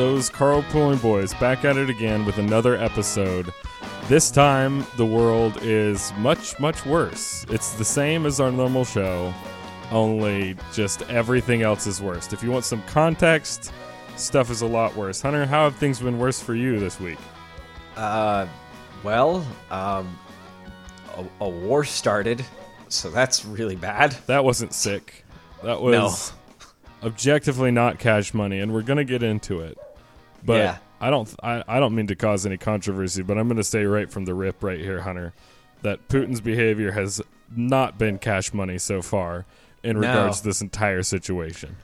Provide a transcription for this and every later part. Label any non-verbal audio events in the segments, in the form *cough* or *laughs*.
those Carl Pulling Boys back at it again with another episode. This time, the world is much, much worse. It's the same as our normal show, only just everything else is worse. If you want some context, stuff is a lot worse. Hunter, how have things been worse for you this week? Uh, well, um, a, a war started, so that's really bad. That wasn't sick. That was No objectively not cash money, and we're gonna get into it. But Yeah. I don't, I, I don't mean to cause any controversy, but I'm gonna say right from the rip, right here, Hunter, that Putin's behavior has not been cash money so far in No. regards to this entire situation.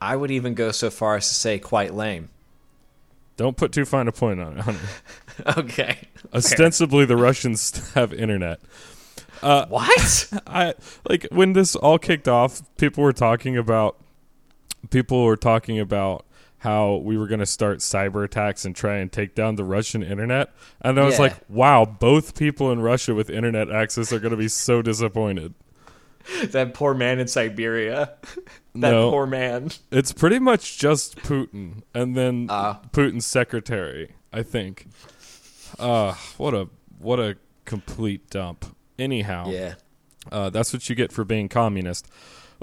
I would even go so far as to say quite lame. Don't put too fine a point on it, Hunter. *laughs* Okay. Ostensibly, the Russians *laughs* have internet. Uh, what? *laughs* I like when this all kicked off. People were talking about people were talking about how we were going to start cyber attacks and try and take down the Russian internet, and I was Yeah. like, "Wow, both people in Russia with internet access are going to be so disappointed." *laughs* that poor man in Siberia. *laughs* that No. poor man. It's pretty much just Putin and then Ah. Putin's secretary, I think. Uh, what a what a complete dump. Anyhow, Yeah. Uh, that's what you get for being communist.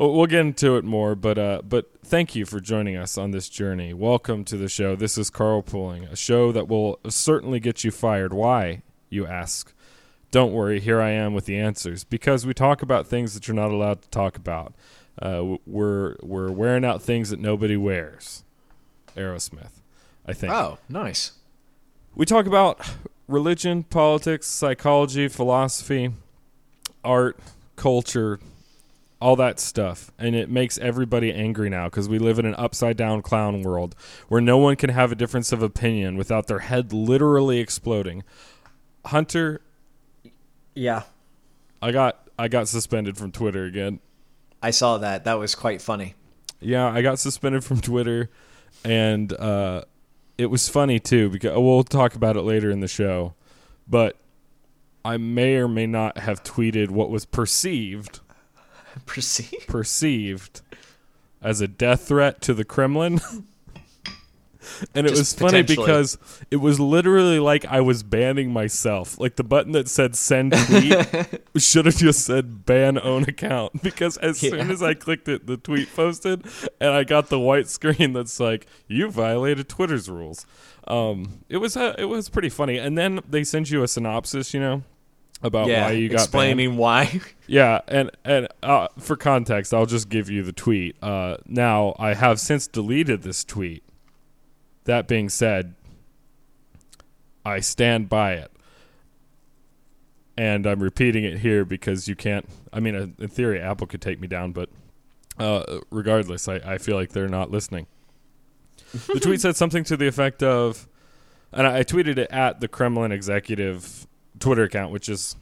We'll we'll get into it more, but uh, but thank you for joining us on this journey. Welcome to the show. This is Carl Pulling, a show that will certainly get you fired. Why, you ask? Don't worry, here I am with the answers. Because we talk about things that you're not allowed to talk about. Uh, we're we're wearing out things that nobody wears. Aerosmith, I think. Oh, nice. We talk about religion, politics, psychology, philosophy, art, culture, all that stuff. And it makes everybody angry now because we live in an upside down clown world where no one can have a difference of opinion without their head literally exploding. Hunter, Yeah. I got I got suspended from Twitter again. I saw that. That was quite funny. Yeah, I got suspended from Twitter, and uh, it was funny too because we'll talk about it later in the show. But I may or may not have tweeted what was perceived *laughs* Proceed. perceived as a death threat to the Kremlin. *laughs* And it was funny because it was literally like I was banning myself. Like the button that said send tweet *laughs* should have just said ban own account because as soon as I clicked it, the tweet posted and I got the white screen that's like you violated Twitter's rules. Um, it was uh, it was pretty funny. And then they send you a synopsis, you know, about yeah. why you got banned. explaining why. *laughs* Yeah, and and uh, for context, I'll just give you the tweet. Uh, now, I have since deleted this tweet. That being said, I stand by it, and I'm repeating it here because you can't. I mean, uh, in theory, Apple could take me down, but uh, regardless, I, I feel like they're not listening. *laughs* the tweet said something to the effect of, and I, I tweeted it at the Kremlin executive Twitter account, which is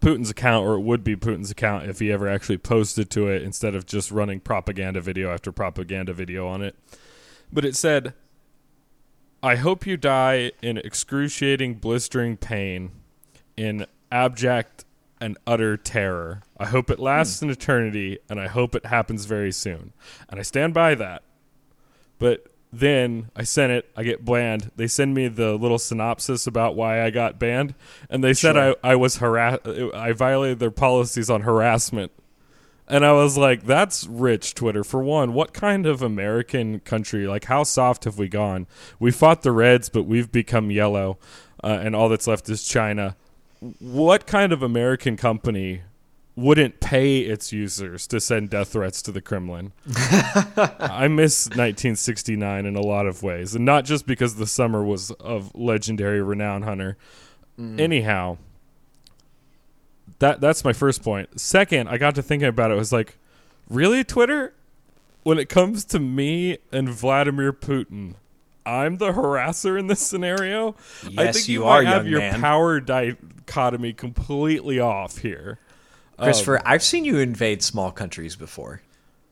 Putin's account, or it would be Putin's account if he ever actually posted to it instead of just running propaganda video after propaganda video on it. But it said, I hope you die in excruciating, blistering pain, in abject and utter terror. I hope it lasts hmm. an eternity, and I hope it happens very soon. And I stand by that. But then I sent it, I get banned. They send me the little synopsis about why I got banned, and they said Sure. I, I was harass I violated their policies on harassment. And I was like, that's rich, Twitter. For one, what kind of American country, like, how soft have we gone? We fought the Reds, but we've become yellow, uh, and all that's left is China. What kind of American company wouldn't pay its users to send death threats to the Kremlin? *laughs* I miss 1969 in a lot of ways, and not just because the summer was of legendary renown, Hunter. Mm. Anyhow, that that's my first point. Second, I got to thinking about it. I was like, really, Twitter? When it comes to me and Vladimir Putin, I'm the harasser in this scenario. I Yes, think you you, are, have your man. power dichotomy completely off here. Christopher, I've seen you invade small countries before.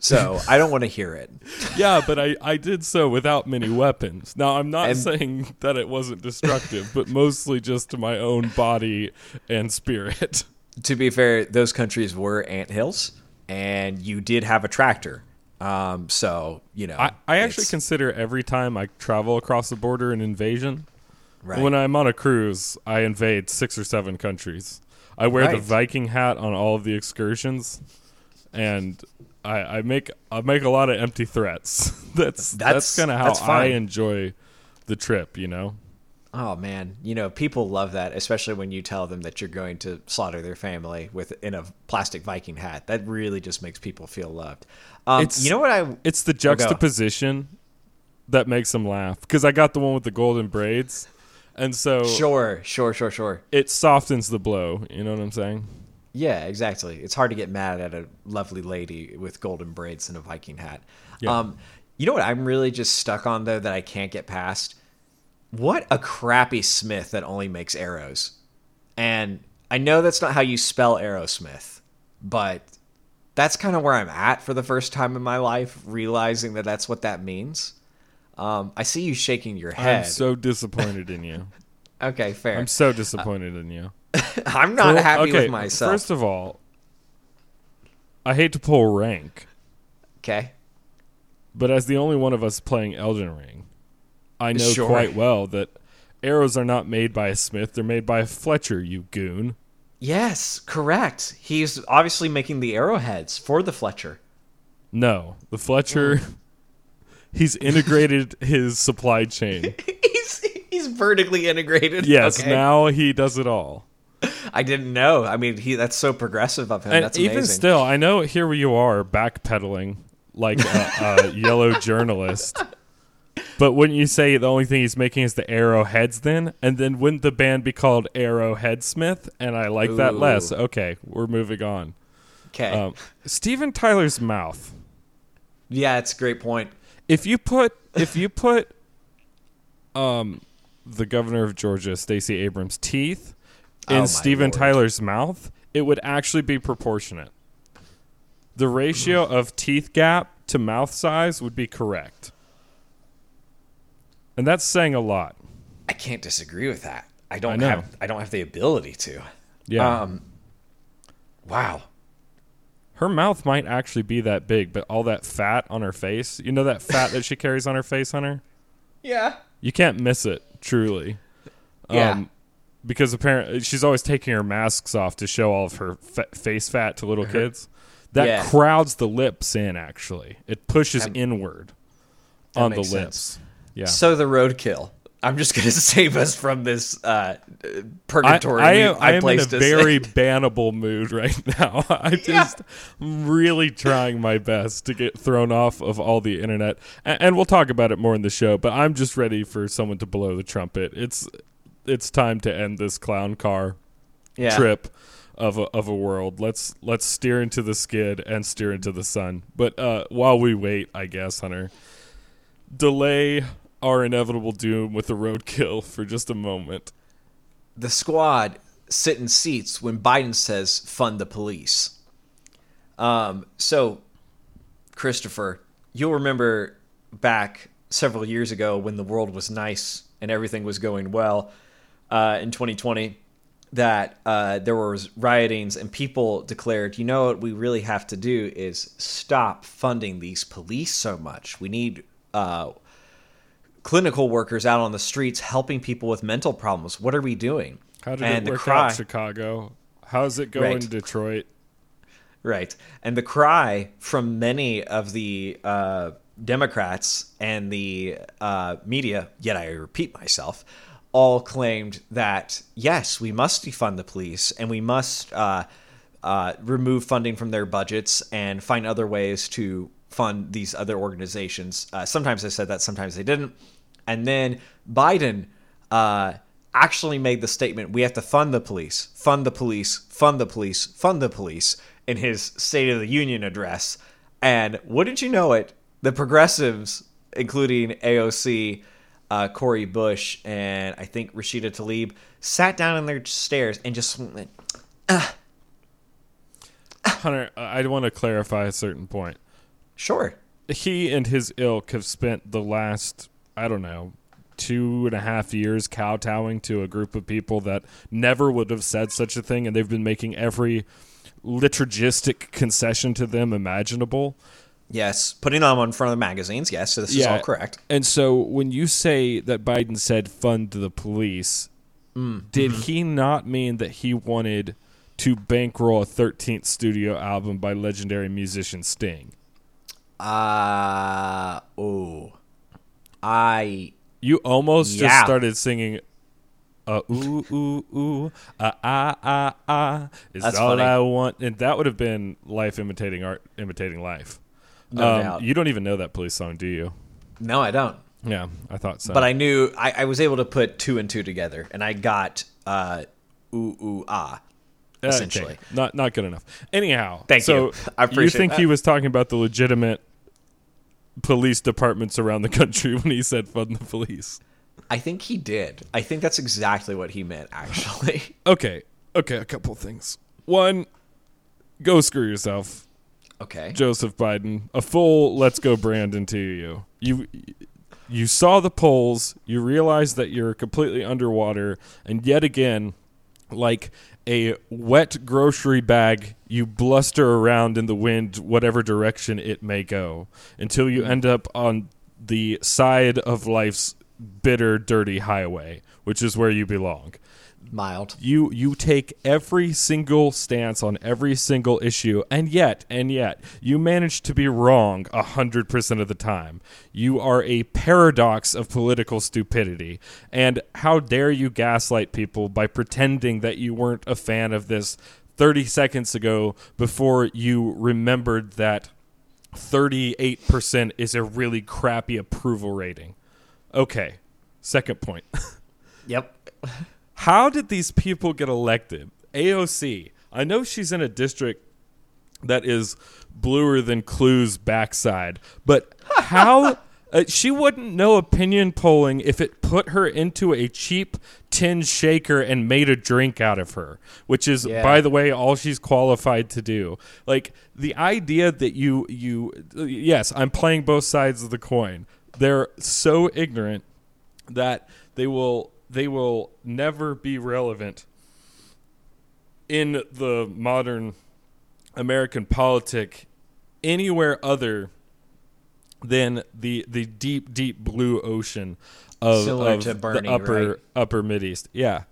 So I don't want to hear it. *laughs* yeah, but I, I did so without many weapons. Now, I'm not And- saying that it wasn't destructive, but mostly just to my own body and spirit. *laughs* To be fair, those countries were ant hills, and you did have a tractor. Um, so you know, I, I actually consider every time I travel across the border an invasion. right. When I'm on a cruise, I invade six or seven countries. I wear the Viking hat on all of the excursions, and I, I make I make a lot of empty threats. *laughs* that's that's, That's- kind of how I enjoy the trip. You know, Oh man, you know people love that, especially when you tell them that you're going to slaughter their family with in a plastic Viking hat. That really just makes people feel loved. Um, It's- you know what I? it's the juxtaposition that makes them laugh. Because I got the one with the golden braids, and so Sure, sure, sure, sure. it softens the blow. You know what I'm saying? Yeah, exactly. It's hard to get mad at a lovely lady with golden braids and a Viking hat. Yeah. Um, you know what I'm really just stuck on though that I can't get past? What a crappy smith that only makes arrows. And I know that's not how you spell Aerosmith, but that's kind of where I'm at for the first time in my life, realizing that that's what that means. Um, I see you shaking your head. I'm so disappointed in you. *laughs* okay, fair. I'm so disappointed in you. *laughs* I'm not Well, happy okay, with myself. First of all, I hate to pull rank, okay. but as the only one of us playing Elden Ring, I know Sure. quite well that arrows are not made by a smith; they're made by a Fletcher. You goon. Yes, correct. He's obviously making the arrowheads for the Fletcher. No, the Fletcher. *laughs* He's integrated his supply chain. *laughs* he's he's vertically integrated. Yes, Okay. now he does it all. I didn't know. I mean, he that's so progressive of him. And that's even still, I know here you are backpedaling like a, a *laughs* yellow journalist. But wouldn't you say the only thing he's making is the arrowheads then? And then wouldn't the band be called Arrowhead Smith? And I like that less. Okay, we're moving on. okay. Um, Steven Tyler's mouth. yeah, it's a great point. If you put if you put um the governor of Georgia, Stacey Abrams' teeth Oh, in my Steven Lord. Tyler's mouth, it would actually be proportionate. The ratio of teeth gap to mouth size would be correct. And that's saying a lot. I can't disagree with that. I don't I have I don't have the ability to. Yeah. Um. Wow. Her mouth might actually be that big, but all that fat on her face, you know that fat that she *laughs* carries on her face on her? Yeah. You can't miss it, truly. Yeah. Um, because apparently she's always taking her masks off to show all of her fa- face fat to little uh-huh. kids. That Yeah. crowds the lips in. Actually, it pushes That- inward that on the lips. sense. Yeah, So the roadkill. I'm just gonna *laughs* save us from this uh, I, purgatory. I we- am, I am in a very bannable mood right *laughs* now. I just am really trying my best to get thrown off of all the internet, and, and we'll talk about it more in the show. But I'm just ready for someone to blow the trumpet. It's it's time to end this clown car yeah. trip of a, of a world. Let's let's steer into the skid and steer into the sun. But uh, while we wait, I guess Hunter, delay our inevitable doom with the roadkill for just a moment. the squad sit in seats when Biden says fund the police. Um, so, Christopher, you'll remember back several years ago when the world was nice and everything was going well uh, in 2020 that uh, there was riotings and people declared, you know what we really have to do is stop funding these police so much. We need uh, clinical workers out on the streets helping people with mental problems. What are we doing? How did and it work the cry, out, Chicago? How's it going, Right. Detroit? right? And the cry from many of the uh, Democrats and the uh, media, yet I repeat myself, all claimed that yes, we must defund the police and we must uh, uh, remove funding from their budgets and find other ways to fund these other organizations. Uh, sometimes they said that, sometimes they didn't. And then Biden uh, actually made the statement we have to fund the police, fund the police, fund the police, fund the police in his State of the Union address. And wouldn't you know it, the progressives, including AOC, uh, Cori Bush, and I think Rashida Tlaib, sat down in their stairs and just went, Hunter, I want to clarify a certain point. sure. He and his ilk have spent the last, I don't know, two and a half years kowtowing to a group of people that never would have said such a thing, and they've been making every liturgistic concession to them imaginable. Yes, putting them on front of the magazines. Yes, so this is all correct. And so when you say that Biden said fund the police, Mm, did mm-hmm. he not mean that he wanted to bankroll a 13th studio album by legendary musician Sting? Uh oh, I You almost just started singing uh, ooh ooh ooh ah ah ah ah is That's all funny. I want, and that would have been life imitating art, imitating life. no Um, doubt. You don't even know that police song, do you? no, I don't. Yeah, I thought so. But I knew I, I was able to put two and two together, and I got uh ooh ooh ah. Okay, essentially. not not good enough. Anyhow, Thank so you. I appreciate You think that. he was talking about the legitimate police departments around the country *laughs* when he said "fund the police"? I think he did. I think that's exactly what he meant, actually. *laughs* Okay, okay, a couple things. One, go screw yourself. Okay. Joseph Biden, a full "Let's go Brandon" to you. You you saw the polls, you realize that you're completely underwater, and yet again, like a wet grocery bag, you bluster around in the wind, whatever direction it may go, until you mm-hmm. end up on the side of life's bitter, dirty highway, which is where you belong Mild. you you take every single stance on every single issue and yet and yet you manage to be wrong 100% of the time you are a paradox of political stupidity and how dare you gaslight people by pretending that you weren't a fan of this 30 seconds ago before you remembered that 38% is a really crappy approval rating okay second point *laughs* Yep. How did these people get elected? AOC. I know she's in a district that is bluer than Clue's backside, but how? *laughs* Uh, she wouldn't know opinion polling if it put her into a cheap tin shaker and made a drink out of her, which is, Yeah. by the way, all she's qualified to do. Like the idea that you you yes, I'm playing both sides of the coin. They're so ignorant that they will they will never be relevant in the modern American politic anywhere other than the the deep deep blue ocean of, Similar of to Bernie, the upper right? upper mid east. Yeah,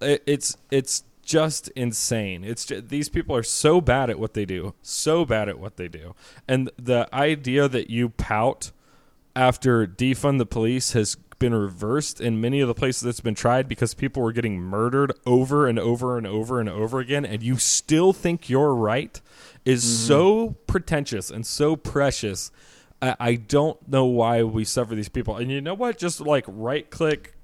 It- it's it's just insane. It's ju- these people are so bad at what they do, so bad at what they do, and the idea that you pout after defund the police has been reversed in many of the places that's been tried because people were getting murdered over and over and over and over again and you still think you're right is mm-hmm. so pretentious and so precious. I, I don't know why we suffer these people. And you know what? Just like right click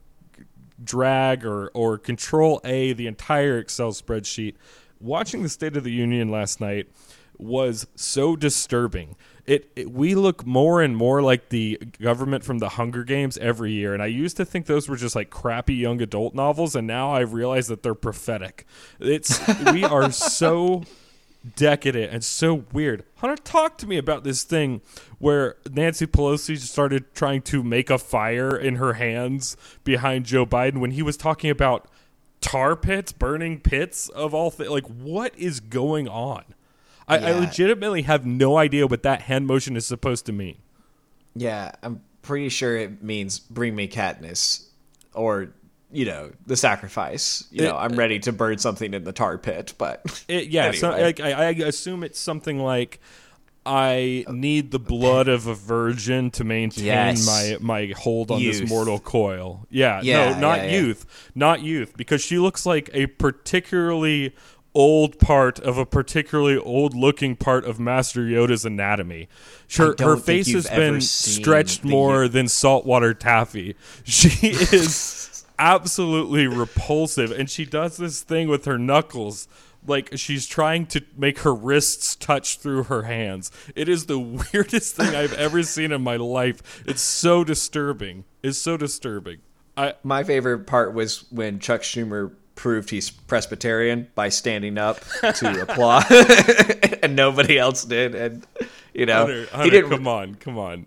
drag or or control A the entire Excel spreadsheet. Watching the State of the Union last night was so disturbing. It, it we look more and more like the government from the Hunger Games every year, and I used to think those were just like crappy young adult novels, and now I realize that they're prophetic. It's *laughs* we are so decadent and so weird. Hunter, talk to me about this thing where Nancy Pelosi started trying to make a fire in her hands behind Joe Biden when he was talking about tar pits, burning pits of all things. Like, what is going on? I, I legitimately have no idea what that hand motion is supposed to mean. Yeah, I'm pretty sure it means bring me Katniss, or you know the sacrifice. You It- know, I'm uh, ready to burn something in the tar pit, but It, yeah, *laughs* so, like, I, I assume it's something like I need the blood of a virgin to maintain Yes. my my hold on this mortal coil. Yeah, Yeah, no, not yeah, yeah. youth, not youth, because she looks like a particularly old part of a particularly old looking part of Master Yoda's anatomy. Her, her face has been stretched more than saltwater taffy. *laughs* She is *laughs* absolutely repulsive, and she does this thing with her knuckles. Like she's trying to make her wrists touch through her hands. It is the *laughs* weirdest thing I've ever seen in my life. It's so disturbing. It's so disturbing. I my favorite part was when Chuck Schumer proved he's Presbyterian by standing up to *laughs* applaud, *laughs* and nobody else did, and you know Hunter, Hunter, he didn't. come on, come on.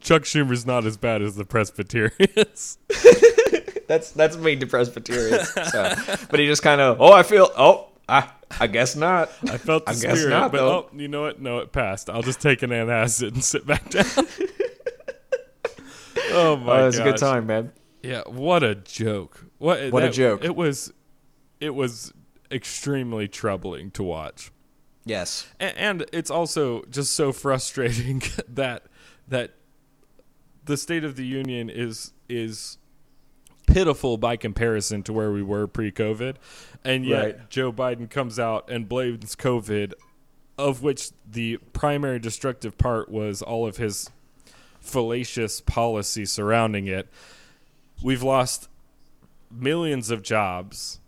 Chuck Schumer's not as bad as the Presbyterians. *laughs* That's that's mean to Presbyterians. So, but he just kind of, oh, I feel, oh, I, I guess not. I felt the I guess spirit, not, but though. oh, you know what? No, it passed. I'll just take an antacid and sit back down. oh my Oh, it was a good time, man. Yeah, what a joke! What What a joke. It was, it was extremely troubling to watch, Yes. A- and it's also just so frustrating *laughs* that that the State of the Union is is pitiful by comparison to where we were pre-COVID, and yet Right. Joe Biden comes out and blames COVID, of which the primary destructive part was all of his fallacious policy surrounding it. We've lost millions of jobs,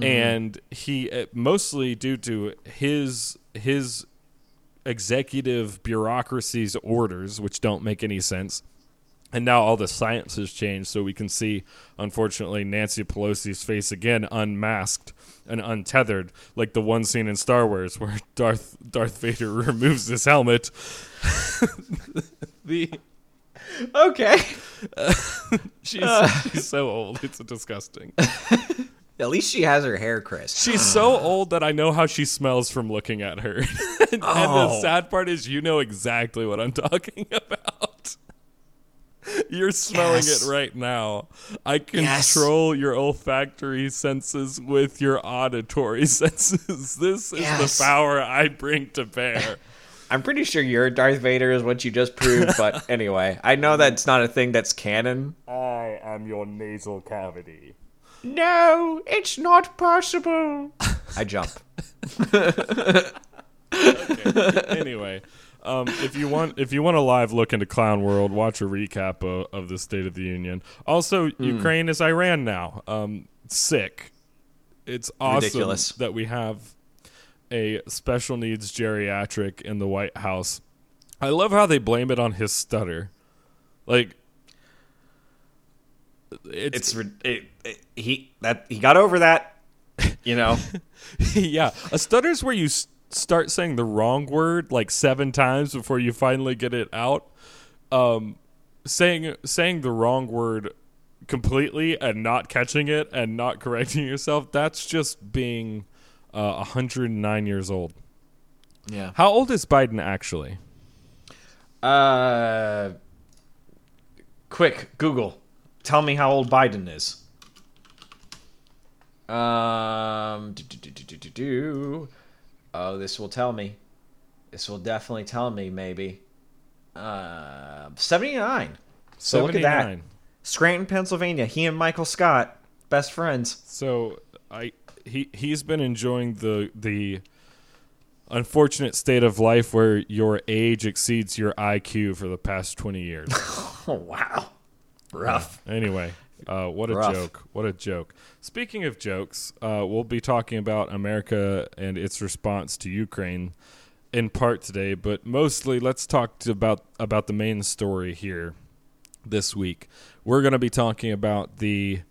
and he uh, mostly due to his his executive bureaucracy's orders, which don't make any sense. And now all the science has changed, so we can see, unfortunately, Nancy Pelosi's face again, unmasked and untethered, like the one scene in Star Wars where *laughs* Darth Darth Vader *laughs* removes his helmet. *laughs* the Okay. *laughs* she's uh. she's so old, it's disgusting. *laughs* At least she has her hair crisp. She's so old that I know how she smells from looking at her. *laughs* and, and the Oh. sad part is, you know exactly what I'm talking about. You're smelling Yes. it right now. I Yes. control your olfactory senses with your auditory senses. This is Yes. the power I bring to bear. I'm pretty sure you're Darth Vader is what you just proved, but *laughs* anyway, I know that's not a thing that's canon. I am your nasal cavity. No, it's not possible. *laughs* I jump. anyway, um, if you want, if you want a live look into Clown World, watch a recap of, of the State of the Union. Also, Hmm. Ukraine is Iran now. Um, sick. It's awesome Ridiculous. that we have a special needs geriatric in the White House. I love how they blame it on his stutter. Like, it's, It's it, it, he that he got over that. You know, *laughs* yeah, a stutter's where you s- start saying the wrong word like seven times before you finally get it out. Um, saying saying the wrong word completely and not catching it and not correcting yourself. That's just being uh, 109 years old. yeah. How old is Biden actually? Uh, quick Google, tell me how old Biden is. Um, do, do, do, do, do, do, oh, this will tell me. This will definitely tell me. Maybe. Uh, seventy nine. So look at that. Scranton, Pennsylvania. He and Michael Scott, best friends. So I he he's been enjoying the the unfortunate state of life where your age exceeds your IQ for the past 20 years. *laughs* Oh wow, rough. Anyway, uh, what a Rough. joke! What a joke! Speaking of jokes, uh, we'll be talking about America and its response to Ukraine in part today, but mostly let's talk to about about the main story here this week. We're going to be talking about the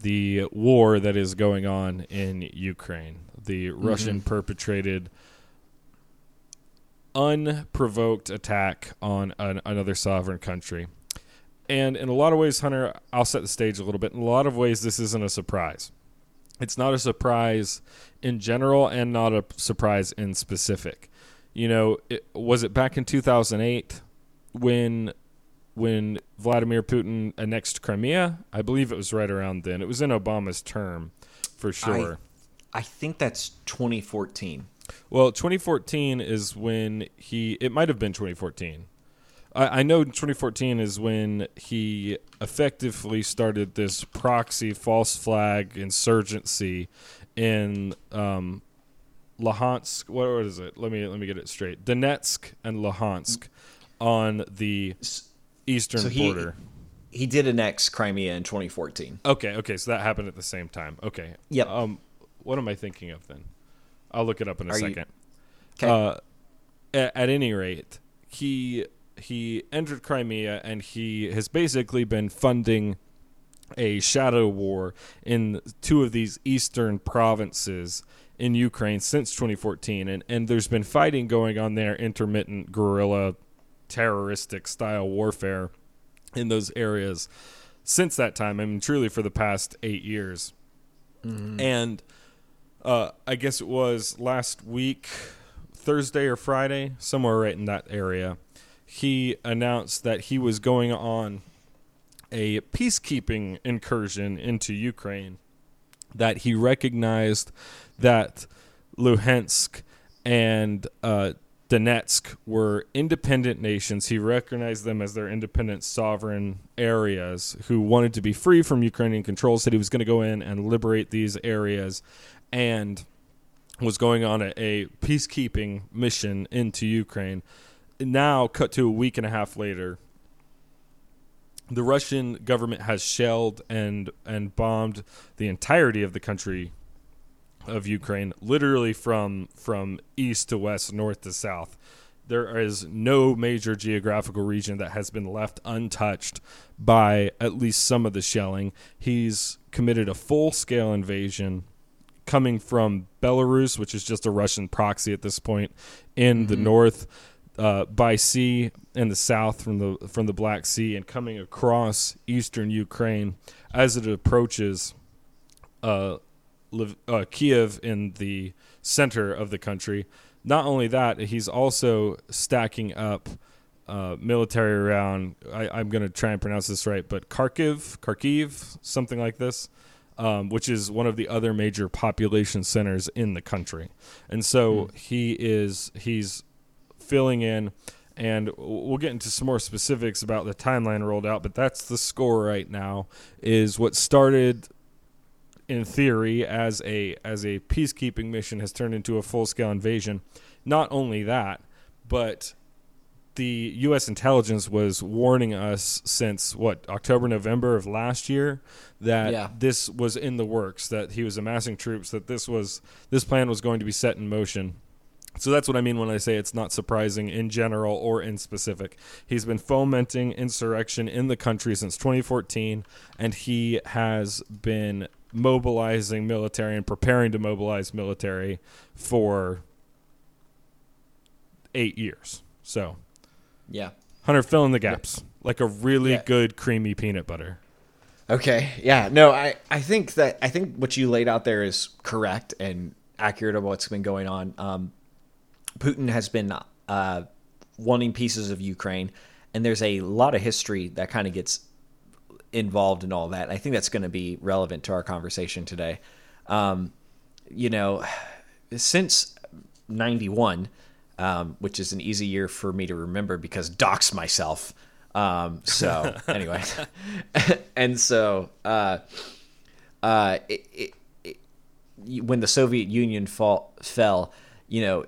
the war that is going on in Ukraine, the mm-hmm. Russian perpetrated unprovoked attack on an, another sovereign country. And in a lot of ways, Hunter, I'll set the stage a little bit. In a lot of ways, this isn't a surprise. It's not a surprise in general and not a surprise in specific. You know, it, was it back in 2008 when when Vladimir Putin annexed Crimea? I believe it was right around then. It was in Obama's term, for sure. I think that's 2014. Well, 2014 is when he. It might have been 2014. I, I know 2014 is when he effectively started this proxy false flag insurgency in um, Luhansk. What, what is it? Let me let me get it straight. Donetsk and Luhansk on the eastern So he- border. He did annex Crimea in 2014. Okay, okay, so that happened at the same time. Okay. Yep. Um, what am I thinking of then? I'll look it up in a Are you- second. Okay. Uh, at, at any rate, he he entered Crimea and he has basically been funding a shadow war in two of these eastern provinces in Ukraine since 2014 and and there's been fighting going on there intermittent guerrilla terroristic style warfare in those areas since that time I mean truly for the past 8 years and uh, I guess it was last week, Thursday or Friday, somewhere right in that area, he announced that he was going on a peacekeeping incursion into Ukraine. That he recognized that Luhansk and uh, Donetsk were independent nations. He recognized them as their independent sovereign areas who wanted to be free from Ukrainian control. Said he was going to go in and liberate these areas and was going on a, a peacekeeping mission into Ukraine. Now, cut to a week and a half later, the Russian government has shelled and and bombed the entirety of the country of Ukraine, literally from from east to west, north to south. There is no major geographical region that has been left untouched by at least some of the shelling. He's committed a full scale invasion coming from Belarus, which is just a Russian proxy at this point, in mm-hmm. the north, uh, by sea in the south from the from the Black Sea, and coming across eastern Ukraine as it approaches uh, uh, Kiev in the center of the country. Not only that, he's also stacking up uh, military around. I, am going to try and pronounce this right, but Kharkiv, Kharkiv, something like this, um, which is one of the other major population centers in the country. And so mm. he is he's filling in. And we'll get into some more specifics about the timeline rolled out, but that's the score right now. Is what started in theory as a as a peacekeeping mission has turned into a full scale invasion. Not only that, but the U.S. intelligence was warning us since what October, November of last year that yeah. this was in the works, that he was amassing troops, that this was this plan was going to be set in motion. So that's what I mean when I say it's not surprising in general or in specific. He's been fomenting insurrection in the country since 2014, and he has been mobilizing military and preparing to mobilize military for eight years. So, yeah, Hunter, fill in the gaps like a really yeah. good creamy peanut butter. Okay, yeah, no, I I think that I think what you laid out there is correct and accurate of what's been going on. Um, Putin has been uh, wanting pieces of Ukraine, and there's a lot of history that kind of gets involved in all that. I think that's going to be relevant to our conversation today. Um, you know, since 91, um, which is an easy year for me to remember because dox myself. Um, so *laughs* anyway, *laughs* and so uh, uh, it, it, it, when the Soviet Union fall, fell, you know,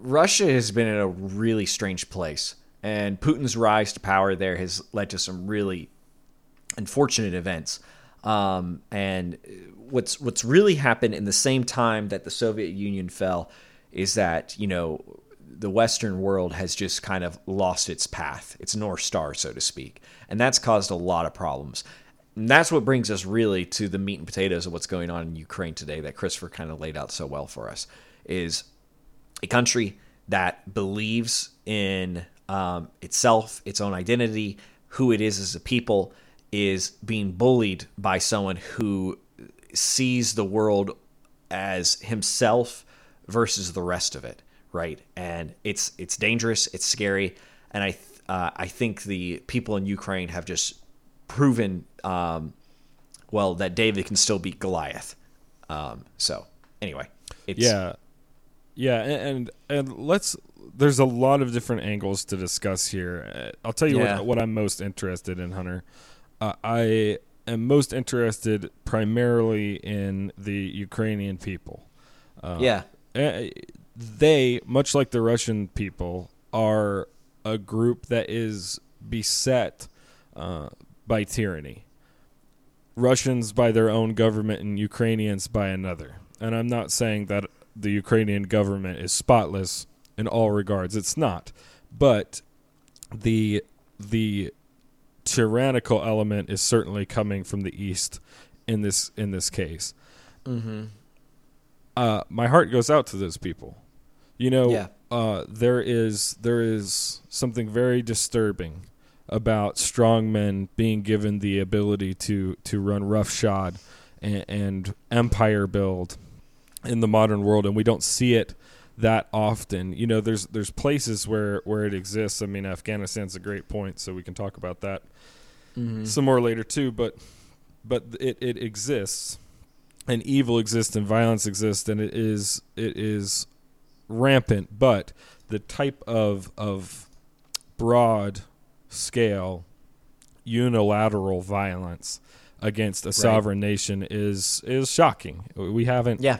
Russia has been in a really strange place, and Putin's rise to power there has led to some really unfortunate events. Um, and what's what's really happened in the same time that the Soviet Union fell is that you know the Western world has just kind of lost its path, its north star, so to speak, and that's caused a lot of problems. And that's what brings us really to the meat and potatoes of what's going on in Ukraine today that Christopher kind of laid out so well for us is a country that believes in um, itself, its own identity, who it is as a people, is being bullied by someone who sees the world as himself versus the rest of it, right? And it's it's dangerous, it's scary, and I uh, I think the people in Ukraine have just proven um, well that David can still beat Goliath. Um, so anyway, yeah, yeah, and, and, and let's. There's a lot of different angles to discuss here. Uh, I'll tell you yeah. what, what I'm most interested in, Hunter uh, I am most interested primarily in the Ukrainian people. Uh, yeah. Eh, they, much like the Russian people, are a group that is beset uh, by tyranny. Russians by their own government and Ukrainians by another. And I'm not saying that the Ukrainian government is spotless in all regards. It's not. But the the tyrannical element is certainly coming from the east in this in this case. Mm-hmm. Uh, my heart goes out to those people. You know, yeah. uh, there is there is something very disturbing about strong men being given the ability to to run roughshod and, and empire build in the modern world, and we don't see it that often. You know, there's there's places where where it exists. I mean, Afghanistan's a great point, so we can talk about that Mm-hmm. some more later too. But but it it exists, and evil exists, and violence exists, and it is it is rampant. But the type of of broad scale unilateral violence against a sovereign nation is is shocking. We haven't Yeah.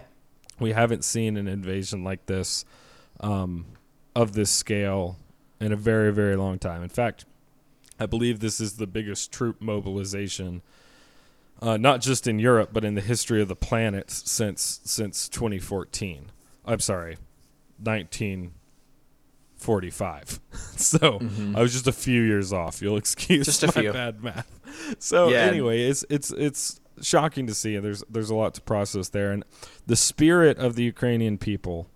We haven't seen an invasion like this um, of this scale in a very very long time. In fact, I believe this is the biggest troop mobilization, uh, not just in Europe but in the history of the planet since since 2014. I'm sorry, 1945. *laughs* so I was just a few years off. You'll excuse Just a *laughs* my few. bad math. So Yeah. anyway, it's it's it's shocking to see. There's there's a lot to process there, and the spirit of the Ukrainian people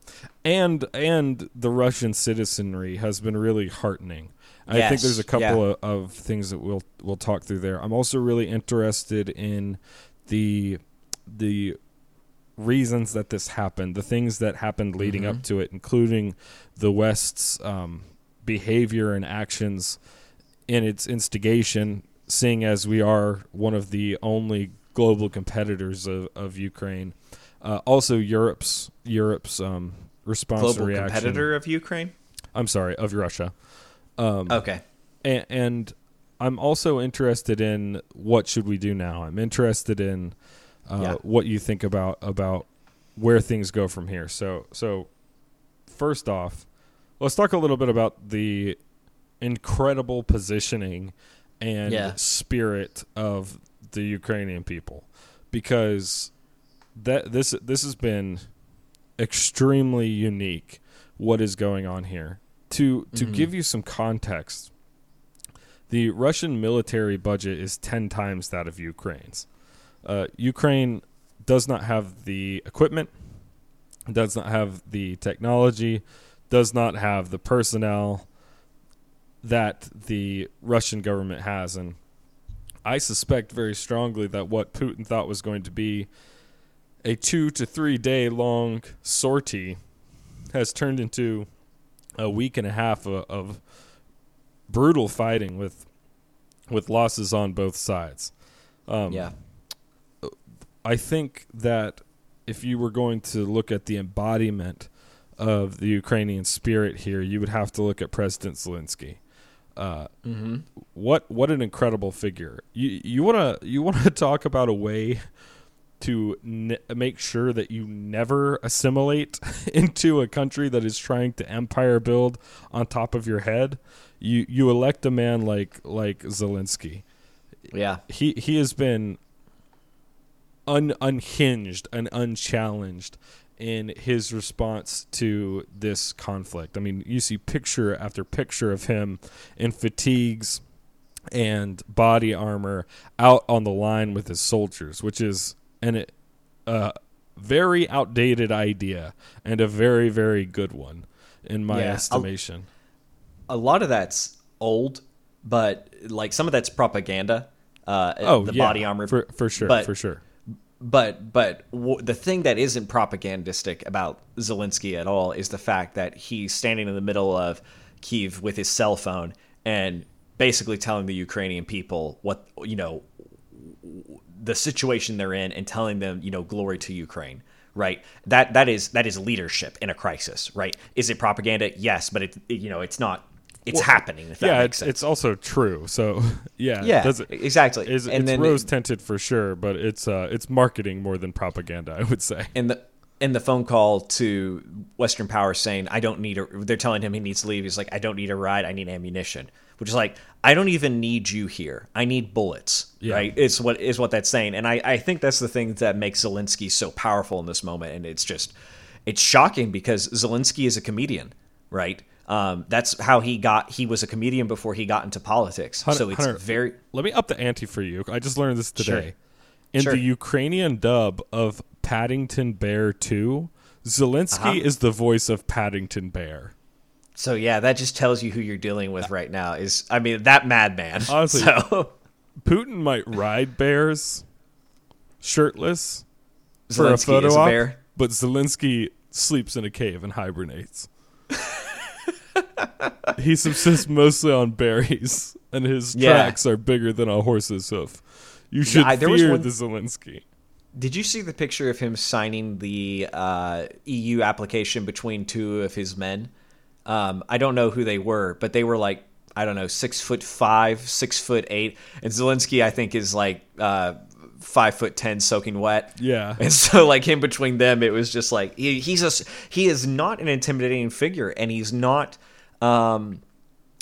and and the Russian citizenry has been really heartening. I think there's a couple yeah. of, of things that we'll we'll talk through there. I'm also really interested in the the reasons that this happened, the things that happened leading Mm-hmm. up to it, including the West's um, behavior and actions in its instigation, seeing as we are one of the only global competitors of, of Ukraine. Uh, also, Europe's Europe's um, response Global reaction. competitor of Ukraine. I'm sorry, of Russia. Um, Okay. and, and I'm also interested in what should we do now. I'm interested in uh, Yeah. what you think about about where things go from here. So so first off, let's talk a little bit about the incredible positioning and Yeah. spirit of the Ukrainian people because that this this has been extremely unique what is going on here. To to give you some context, the Russian military budget is 10 times that of Ukraine's. Uh, Ukraine does not have the equipment, does not have the technology, does not have the personnel that the Russian government has. And I suspect very strongly that what Putin thought was going to be a two to three day long sortie has turned into a week and a half of, of brutal fighting with with losses on both sides. Um, yeah. I think that if you were going to look at the embodiment of the Ukrainian spirit here, you would have to look at President Zelensky. Uh, Mm-hmm. what what an incredible figure! You you want to you want to *laughs* talk about a way to ne- make sure that you never assimilate *laughs* into a country that is trying to empire build on top of your head. You you elect a man like like Zelensky Yeah. he he has been un, unhinged and unchallenged in his response to this conflict. I mean, you see picture after picture of him in fatigues and body armor out on the line with his soldiers, which is an uh, very outdated idea and a very very good one in my Yeah, estimation. a lot of that's old, but like some of that's propaganda. Uh, oh, the yeah, body armor for for sure, but- for sure. But but w- the thing that isn't propagandistic about Zelensky at all is the fact that he's standing in the middle of Kiev with his cell phone and basically telling the Ukrainian people what you know the situation they're in and telling them you know glory to Ukraine. Right. That that is that is leadership in a crisis. Right. Is it propaganda? Yes, but it, it- you know it's not. It's happening. If that yeah, makes it's, sense. it's also true. So *laughs* yeah, yeah. exactly. is and it's rose tinted for sure, but it's uh it's marketing more than propaganda, I would say. in the in the phone call to Western Power saying I don't need a they're telling him he needs to leave. He's like, I don't need a ride, I need ammunition. Which is like, I don't even need you here. I need bullets. Yeah. Right? It's what is what that's saying. And I, I think that's the thing that makes Zelensky so powerful in this moment. And it's just it's shocking because Zelensky is a comedian, right? Um, that's how he got he was a comedian before he got into politics. Hunter- so it's Hunter, very Let me up the ante for you. I just learned this Sure. today. In Sure. the Ukrainian dub of Paddington Bear 2, Zelensky Uh-huh. is the voice of Paddington Bear. so yeah, that just tells you who you're dealing with right now. Is I mean that madman. *laughs* Honestly, so Putin might ride bears shirtless for a photo a op. but Zelensky sleeps in a cave and hibernates. *laughs* he subsists mostly on berries, and his Yeah. tracks are bigger than a horse's hoof. You should I- there was fear one- the Zelensky. Did you see the picture of him signing the uh, EU application between two of his men? Um, I don't know who they were, but they were like I don't know, six foot five, six foot eight, and Zelensky I think is like uh, five foot ten, soaking wet. Yeah. And so, like in between them, it was just like he, he's a he is not an intimidating figure, and he's not, um,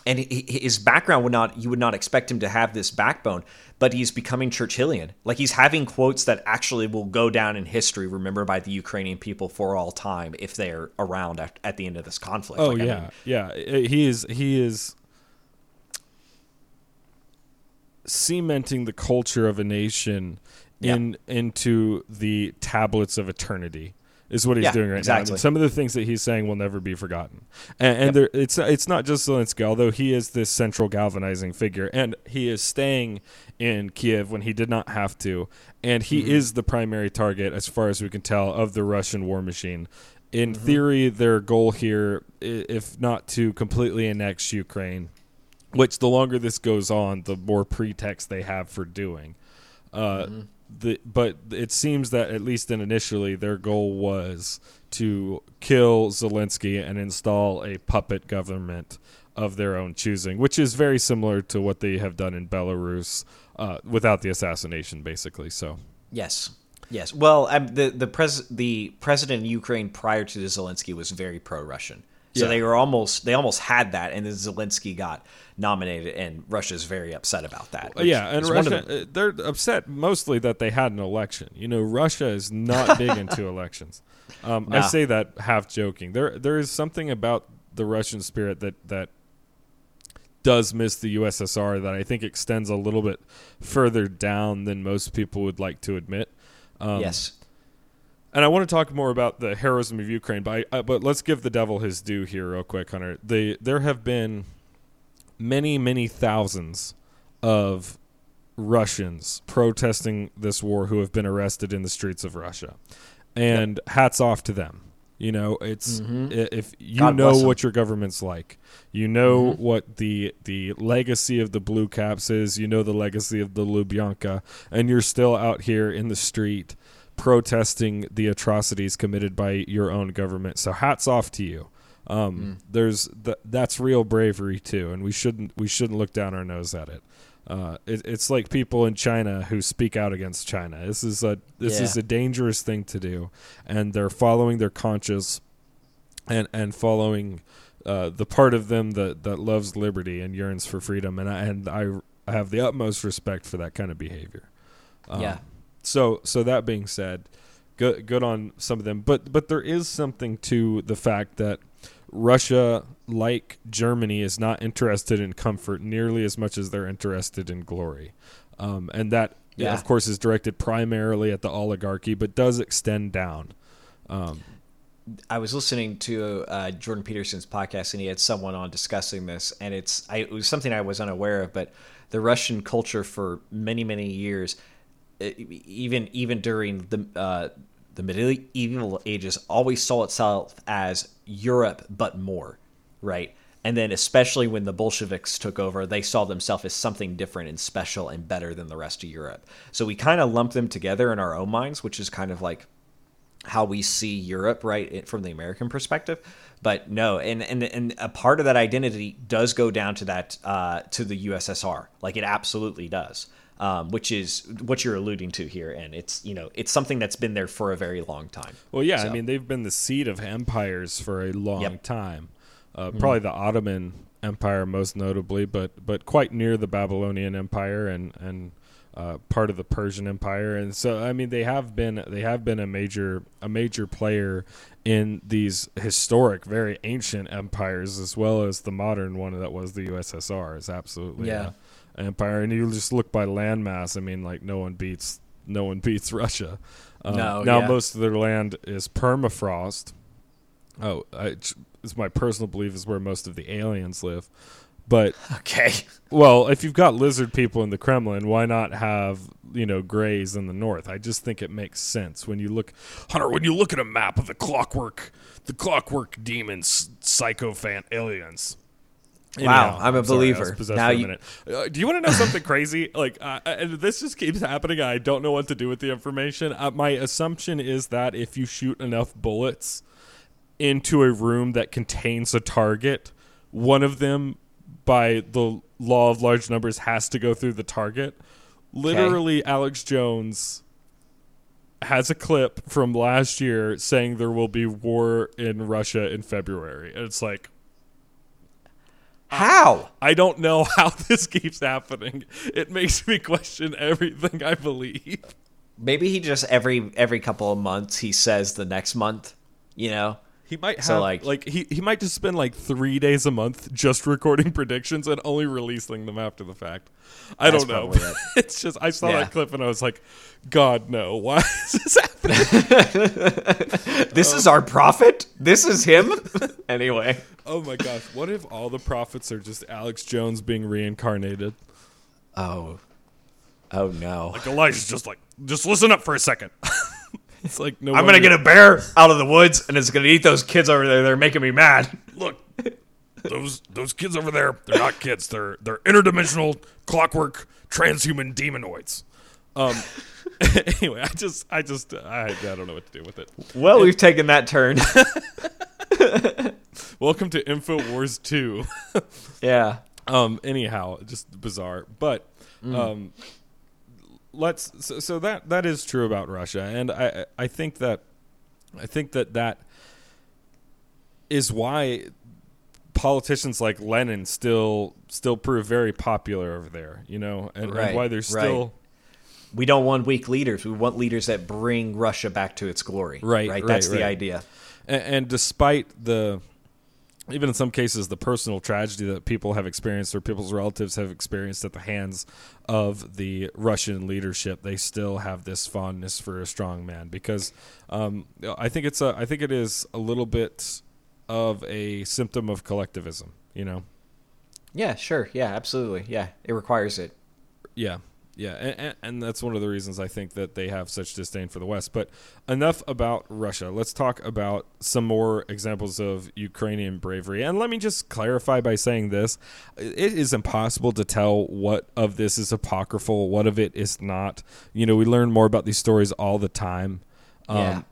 and he, his background would not you would not expect him to have this backbone, but he's becoming Churchillian. Like he's having quotes that actually will go down in history, remembered by the Ukrainian people for all time if they're around at, at the end of this conflict. Oh Like, I yeah, mean, yeah. He is he is cementing the culture of a nation Yeah. in into the tablets of eternity. Is what he's Yeah, doing right now. exactly. And some of the things that he's saying will never be forgotten. And, and there, it's it's not just Zelensky, although he is this central galvanizing figure, and he is staying in Kiev when he did not have to, and he Mm-hmm. is the primary target, as far as we can tell, of the Russian war machine. In Mm-hmm. theory, their goal here, if not to completely annex Ukraine, which the longer this goes on, the more pretext they have for doing. Uh, the, but it seems that at least in initially, their goal was to kill Zelensky and install a puppet government of their own choosing, which is very similar to what they have done in Belarus uh, without the assassination, basically. So, Yes. Yes. Well, um, the the pres the president in Ukraine prior to Zelensky was very pro-Russian. So Yeah. they were almost they almost had that, and then Zelensky got nominated, and Russia's very upset about that. which yeah, and is one of Russia, uh, they're upset mostly that they had an election. You know, Russia is not big *laughs* into elections. Um, I say that half joking. There, there is something about the Russian spirit that that does miss the USSR that I think extends a little bit further down than most people would like to admit. Um, yes. And I want to talk more about the heroism of Ukraine, but I, uh, but let's give the devil his due here, real quick, Hunter. They there have been many many thousands of Russians protesting this war who have been arrested in the streets of Russia, and hats off to them. You know, it's i if you God know what your government's like, you know what the the legacy of the Blue Caps is, you know the legacy of the Lubyanka, and you're still out here in the street protesting the atrocities committed by your own government. So hats off to you. Um, There's th- that's real bravery too, and we shouldn't we shouldn't look down our nose at it. Uh, it. It's like people in China who speak out against China. This is a this Yeah. is a dangerous thing to do, and they're following their conscience and and following uh, the part of them that, that loves liberty and yearns for freedom, and I, and I I have the utmost respect for that kind of behavior. Um, yeah. So so that being said, good good on some of them, but but there is something to the fact that Russia, like Germany, is not interested in comfort nearly as much as they're interested in glory, um, and that Yeah. of course is directed primarily at the oligarchy, but does extend down. Um, I was listening to uh, Jordan Peterson's podcast, and he had someone on discussing this, and it's I, it was something I was unaware of, but the Russian culture for many many years, even even during the uh, the medieval ages, always saw itself as Europe, but more, right? And then, especially when the Bolsheviks took over, they saw themselves as something different and special and better than the rest of Europe. So we kind of lump them together in our own minds, which is kind of like how we see Europe, right, from the American perspective. But no, and and and a part of that identity does go down to that uh, to the USSR, like it absolutely does. Um, which is what you're alluding to here, and it's you know it's something that's been there for a very long time. Well, yeah, I mean they've been the seat of empires for a long Yep. time. Uh, Probably the Ottoman Empire most notably, but but quite near the Babylonian Empire and and uh, part of the Persian Empire. And so I mean they have been they have been a major a major player in these historic, very ancient empires as well as the modern one that was the USSR. Is absolutely Yeah. a empire. And you just look by landmass. I mean, like no one beats no one beats *laughs* Russia. Um, No, now yeah. most of their land is permafrost. Oh, I, it's my personal belief is where most of the aliens live, But *laughs* Okay. well, if you've got lizard people in the Kremlin, why not have you know grays in the north? I just think it makes sense when you look, Hunter. When you look at a map of the clockwork, the clockwork demons, psychophant aliens. Wow, I'm a sorry, believer. Now you- Uh, do you want to know something crazy? *laughs* Like, uh, and this just keeps happening. I don't know what to do with the information. Uh, my assumption is that if you shoot enough bullets into a room that contains a target, one of them, by the law of large numbers, has to go through the target. Literally, Alex Jones has a clip from last year saying there will be war in Russia in February. And it's like, How? I don't know *laughs* how this keeps happening. It makes me question everything I believe. Maybe he just every every couple of months he says the next month. You know. He might have So, like, like- he he might just spend like three days a month just *laughs* recording predictions and only releasing them after the fact. I don't know. it. *laughs* it's just I saw Yeah. that clip and I was like, God no, why *laughs* is this happening? This is our prophet. This is him. anyway. oh my gosh, what if all the prophets are just Alex Jones being reincarnated? Oh. Oh no. Like Elijah's just like, just listen up for a second. It's like no. I'm gonna get a bear out of the woods and it's gonna eat those kids over there. They're making me mad. look those those kids over there they're not kids they're they're interdimensional clockwork transhuman demonoids um *laughs* anyway i just i just I, I don't know what to do with it Well, we've taken that turn. *laughs* welcome to infowars 2 yeah. um anyhow just bizarre but um let's so, so that that is true about russia and i i think that i think that that is why politicians like lenin still still prove very popular over there you know and, and why they're right. still We don't want weak leaders. We want leaders that bring Russia back to its glory. Right, Right. right, That's the right. idea. and, and despite the even in some cases the personal tragedy that people have experienced or people's relatives have experienced at the hands of the Russian leadership, they still have this fondness for a strong man because um, I think it's a I think it is a little bit of a symptom of collectivism. You know, Yeah. Sure. Yeah. Absolutely. Yeah. It requires it. Yeah, yeah, and, and, that's one of the reasons I think that they have such disdain for the West. But enough about Russia. Let's talk about some more examples of Ukrainian bravery. And let me just clarify by saying this: it is impossible to tell what of this is apocryphal, what of it is not. You know, we learn more about these stories all the time. Um, Yeah.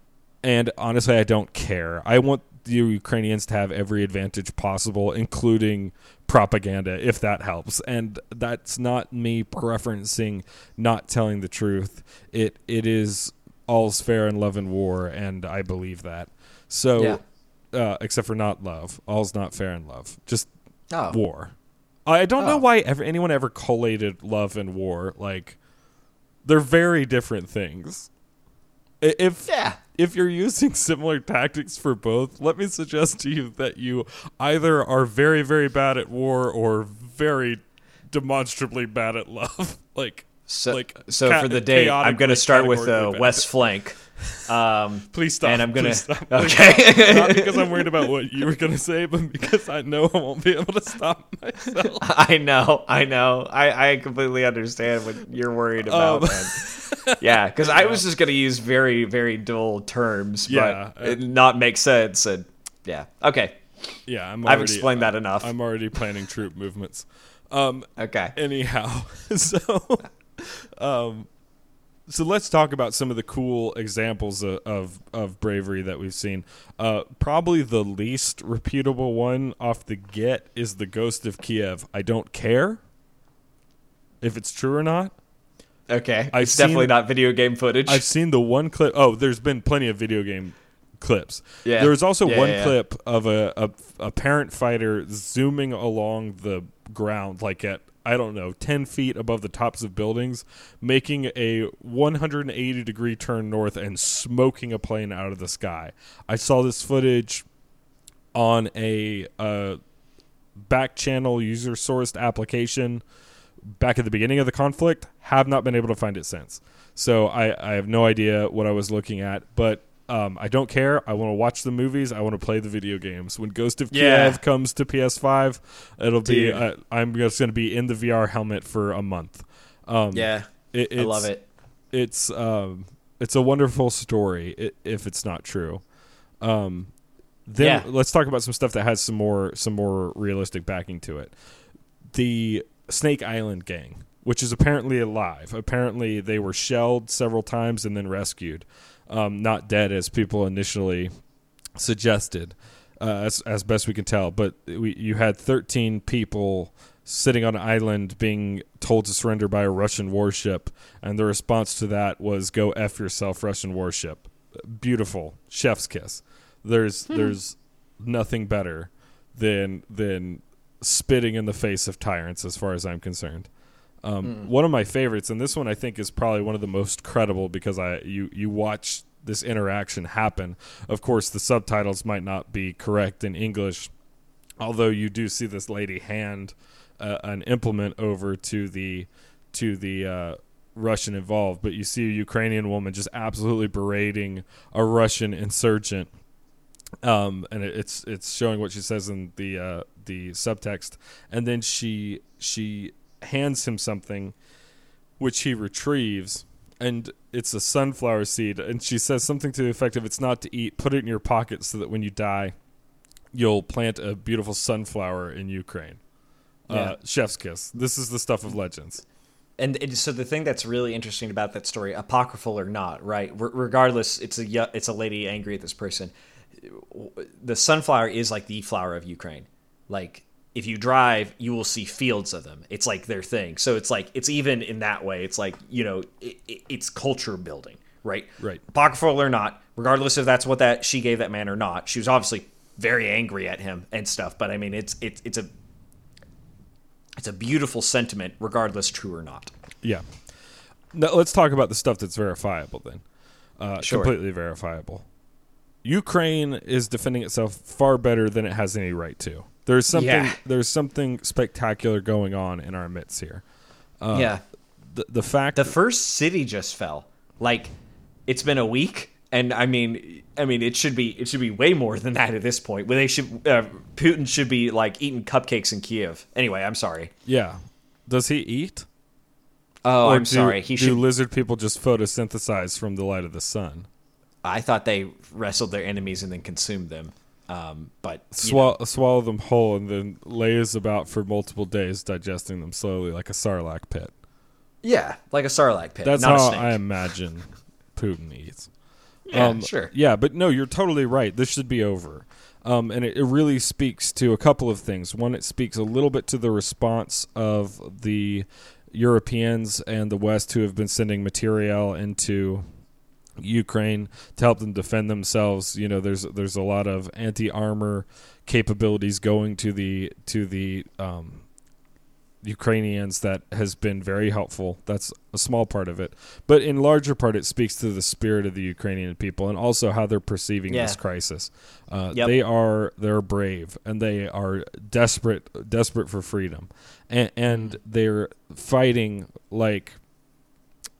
And honestly, I don't care. I want the Ukrainians to have every advantage possible, including propaganda, if that helps. And that's not me preferencing not telling the truth. It it is all's fair in love and war, and I believe that. So, Yeah. uh, except for not love, all's not fair in love, just Oh. war. I don't know Oh. why ever anyone ever collated love and war. Like, they're very different things. If Yeah. if you're using similar tactics for both, let me suggest to you that you either are very, very bad at war or very demonstrably bad at love. *laughs* like, So, like so ca- for the day, I'm going to start with the west flank. Um, Please stop. and I'm gonna- Please stop. *laughs* Okay. Not because I'm worried about what you were gonna say, but because I know I won't be able to stop myself. *laughs* I know, I know. I, I completely understand what you're worried about, Um. *laughs* Yeah, because I was just going to use very, very dull terms, Yeah, but uh, it not make sense. And yeah, okay. Yeah, I'm. I've already- explained that enough. I'm already planning troop movements. Um, okay. anyhow so um so let's talk about some of the cool examples of, of, of bravery that we've seen. Uh, probably the least reputable one off the get is the Ghost of Kiev. I don't care if it's true or not. Okay. I've it's definitely not video game footage. I've seen the one clip. Oh, there's been plenty of video game clips. Yeah. There was also Yeah, one yeah. clip of a, a a parent fighter zooming along the ground, like at I don't know, ten feet above the tops of buildings, making a 180 degree turn north and smoking a plane out of the sky. I saw this footage on a uh, back channel user sourced application back at the beginning of the conflict have not been able to find it since so i, I have no idea what i was looking at but Um, I don't care. I want to watch the movies. I want to play the video games. When Ghost of Yeah. Kiev comes to PS5, it'll be. Uh, I'm just going to be in the VR helmet for a month. Um, Yeah, it, I love it. It's um, it's a wonderful story. if it's not true, um, then Yeah. let's talk about some stuff that has some more some more realistic backing to it. The Snake Island gang, which is apparently alive. Apparently, they were shelled several times and then rescued. Um, not dead as people initially suggested, uh, as as best we can tell. But we, you had 13 people sitting on an island being told to surrender by a Russian warship, and the response to that was "Go f yourself, Russian warship." Beautiful, chef's kiss. There's there's nothing better than than spitting in the face of tyrants, as far as I'm concerned. Um, One of my favorites, and this one I think is probably one of the most credible because I you you watch this interaction happen. Of course, the subtitles might not be correct in English, although you do see this lady hand uh, an implement over to the to the uh, Russian involved, but you see a Ukrainian woman just absolutely berating a Russian insurgent. Um, and it, it's it's showing what she says in the uh, the subtext, and then she she hands him something, which he retrieves, and it's a sunflower seed, and she says something to the effect of "It's not to eat. Put it in your pocket so that when you die, you'll plant a beautiful sunflower in Ukraine." Yeah. Uh, chef's kiss. This is the stuff of legends. And it, so the thing that's really interesting about that story, apocryphal or not, right? R- regardless, it's a it's a lady angry at this person. The sunflower is like the flower of Ukraine. Like if you drive, you will see fields of them. It's like their thing. So it's like it's even in that way. It's like you know, it, it, it's culture building, right? Right. Apocryphal or not, regardless if that's what that she gave that man or not, she was obviously very angry at him and stuff. But I mean, it's it's it's a it's a beautiful sentiment, regardless true or not. Yeah. Now, let's talk about the stuff that's verifiable then. Uh, Sure. Completely verifiable. Ukraine is defending itself far better than it has any right to. There's something. Yeah. There's something spectacular going on in our midst here. Uh, yeah. The, the fact. The first city just fell. Like it's been a week and I mean I mean it should be it should be way more than that at this point. Where they should uh, Putin should be like eating cupcakes in Kiev. Anyway, I'm sorry. yeah. Does he eat? Oh, Or I'm do- sorry. He do should lizard people just photosynthesize from the light of the sun? I thought they wrestled their enemies and then consumed them. Um, but know, Swallow, them whole and then lays about for multiple days, digesting them slowly like a sarlacc pit. yeah, like a sarlacc pit. That's not a how. I imagine *laughs* Putin eats. Yeah, sure. Yeah, but no, you're totally right. This should be over. Um, and it, it really speaks to a couple of things. One, it speaks a little bit to the response of the Europeans and the West who have been sending material into Ukraine to help them defend themselves. You know, there's there's a lot of anti armor capabilities going to the to the um, Ukrainians that has been very helpful. That's a small part of it, but in larger part, it speaks to the spirit of the Ukrainian people and also how they're perceiving this crisis. Uh, Yep. They are they're brave and they are desperate desperate for freedom, and, and they're fighting like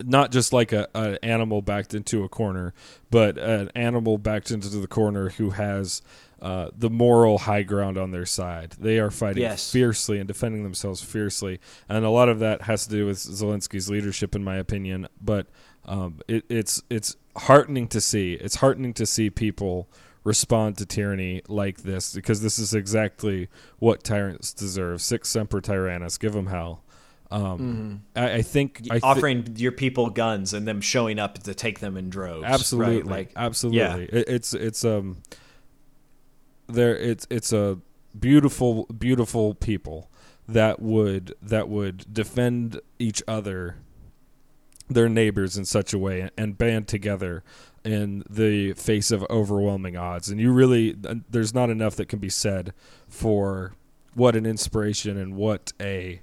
not just like a an animal backed into a corner, but an animal backed into the corner who has uh, the moral high ground on their side. They are fighting Yes. fiercely and defending themselves fiercely, and a lot of that has to do with Zelensky's leadership, in my opinion. But um, it, it's it's heartening to see. It's heartening to see people respond to tyranny like this because this is exactly what tyrants deserve. Sic semper tyrannis, give them hell. Um, I, I think I thi- offering your people guns and them showing up to take them in droves. absolutely right? Like absolutely It, it's it's um there it's it's a beautiful beautiful people that would that would defend each other their neighbors in such a way and band together in the face of overwhelming odds and you really there's not enough that can be said for what an inspiration and what a